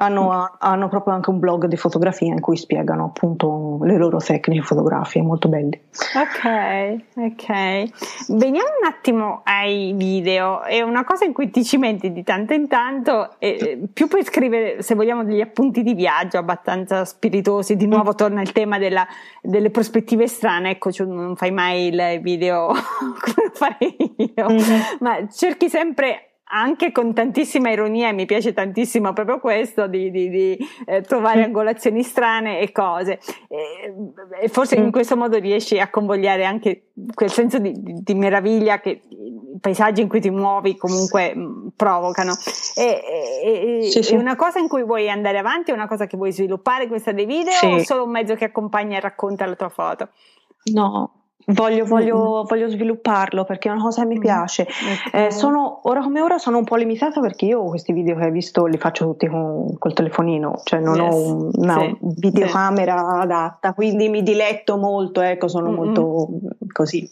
Hanno, hanno, proprio anche un blog di fotografia in cui spiegano appunto le loro tecniche fotografiche, molto belli. Ok, ok. Veniamo un attimo ai video. È una cosa in cui ti cimenti di tanto in tanto, e più puoi scrivere, se vogliamo, degli appunti di viaggio abbastanza spiritosi. Di nuovo torna il tema della, delle prospettive strane. Ecco, cioè non fai mai il video come farei io, mm-hmm. ma cerchi sempre anche con tantissima ironia, mi piace tantissimo proprio questo di, di, di eh, trovare angolazioni strane e cose. E, e forse mm. in questo modo riesci a convogliare anche quel senso di, di, meraviglia che i paesaggi in cui ti muovi comunque mh, mm, provocano. E, e, sì, sì. È una cosa in cui vuoi andare avanti, è una cosa che vuoi sviluppare questa dei video sì. o solo un mezzo che accompagna e racconta la tua foto? No, Voglio, voglio, voglio, svilupparlo perché è una cosa che mi mm. piace. Okay. Eh, sono, ora come ora sono un po' limitata perché io questi video che hai visto li faccio tutti con, col telefonino, cioè non yes. ho una sì. videocamera sì. adatta, quindi mi diletto molto, ecco, sono mm-hmm. molto così.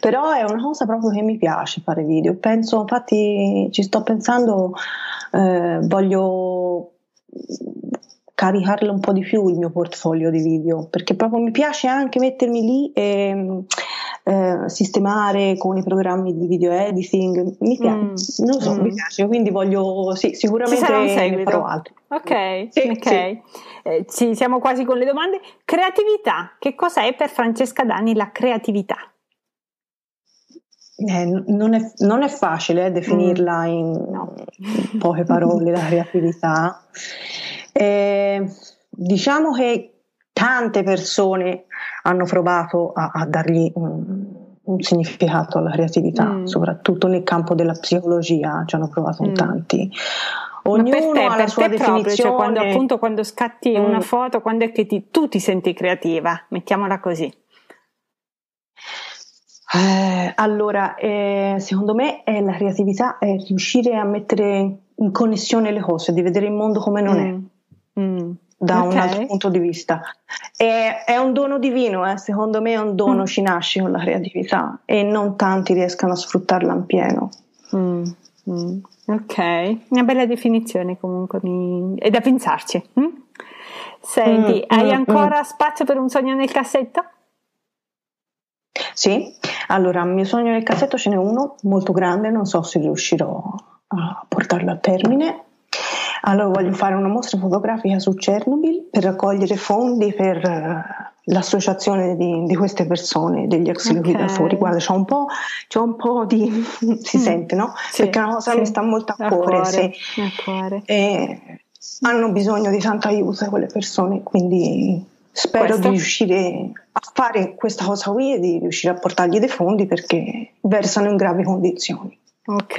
Però è una cosa proprio che mi piace fare video. Penso, infatti, ci sto pensando, eh, voglio caricarlo un po' di più il mio portfolio di video, perché proprio mi piace anche mettermi lì e eh, sistemare con i programmi di video editing, mi piace, mm. non so, mm. mi piace, quindi voglio, sì, sicuramente ne farò altro. Ok, sì, ok. Sì. Eh, ci siamo quasi con le domande. Creatività, che cos'è per Francesca Dani la creatività? Eh, non, è, non, è, facile eh, definirla mm. in no. poche parole la creatività. Eh, diciamo che tante persone hanno provato a, a dargli un, un, significato alla creatività, mm. soprattutto nel campo della psicologia, ci hanno provato mm. tanti. Ognuno te, ha la sua definizione. Proprio, cioè quando, appunto, quando scatti mm. una foto, quando è che ti, tu ti senti creativa? Mettiamola così. Eh, allora, eh, secondo me è la creatività è riuscire a mettere in connessione le cose, di vedere il mondo come non mm. è. Mm, da okay. un altro punto di vista. È, è un dono divino, eh? secondo me è un dono, mm. ci nasce con la creatività e non tanti riescano a sfruttarla in pieno. Mm, mm. ok, una bella definizione comunque, mi... è da pensarci. Mm? Senti, hai ancora spazio per un sogno nel cassetto? Sì, allora, il mio sogno nel cassetto ce n'è uno molto grande, non so se riuscirò a portarlo a termine, allora voglio fare una mostra fotografica su Chernobyl per raccogliere fondi per uh, l'associazione di, di, queste persone, degli ex okay. liquidatori. Guarda, c'è un po', c'è un po' di... si mm. sente, no? Sì, Perché una cosa sì. mi sta molto a, a cuore. cuore, sì. a cuore. E hanno bisogno di tanto aiuto quelle persone, quindi spero Questo? di riuscire a fare questa cosa qui e di riuscire a portargli dei fondi perché versano in gravi condizioni. Ok,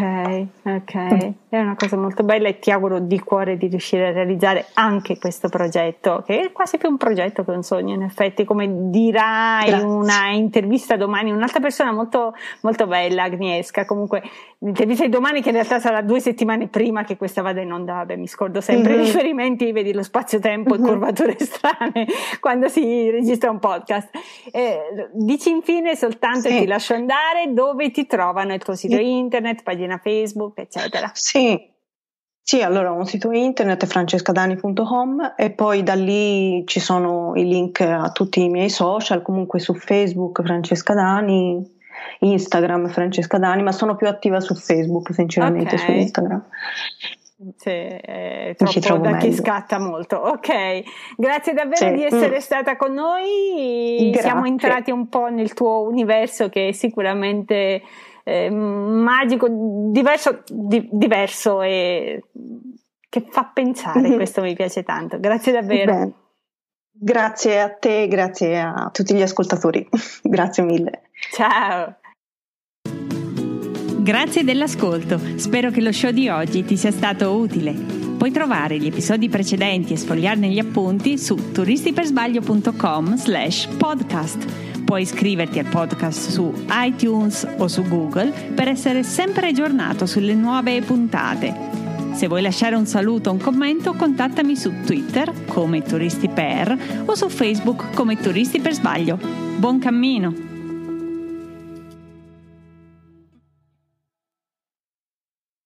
ok, è una cosa molto bella e ti auguro di cuore di riuscire a realizzare anche questo progetto, che è quasi più un progetto che un sogno, in effetti, come dirà in una intervista domani un'altra persona molto, molto bella, Agnieszka, comunque l'intervista di domani che in realtà sarà due settimane prima che questa vada in onda, vabbè mi scordo sempre mm-hmm. i riferimenti, vedi lo spazio-tempo e mm-hmm. curvature strane quando si registra un podcast. Eh, dici infine soltanto sì. ti lascio andare dove ti trovano il tuo sito sì. Internet, pagina Facebook, eccetera. Sì, sì, allora ho un sito internet francescadani.com e poi da lì ci sono i link a tutti i miei social, comunque su Facebook Francesca Dani Instagram Francesca Dani, ma sono più attiva su Facebook sinceramente okay. su Instagram. Sì, è troppo da meglio. chi scatta molto. Ok, grazie davvero sì. di essere mm. stata con noi. Grazie. Siamo entrati un po' nel tuo universo che sicuramente eh, magico, diverso, di, diverso e che fa pensare. Mm-hmm. Questo mi piace tanto. Grazie davvero. Bene. Grazie a te, grazie a tutti gli ascoltatori. grazie mille. Ciao. Grazie dell'ascolto, spero che lo show di oggi ti sia stato utile. Puoi trovare gli episodi precedenti e sfogliarne gli appunti su turistipersbaglio.com slash podcast. Puoi iscriverti al podcast su iTunes o su Google per essere sempre aggiornato sulle nuove puntate. Se vuoi lasciare un saluto o un commento, contattami su Twitter come Turisti Per o su Facebook come Turisti per Sbaglio. Buon cammino!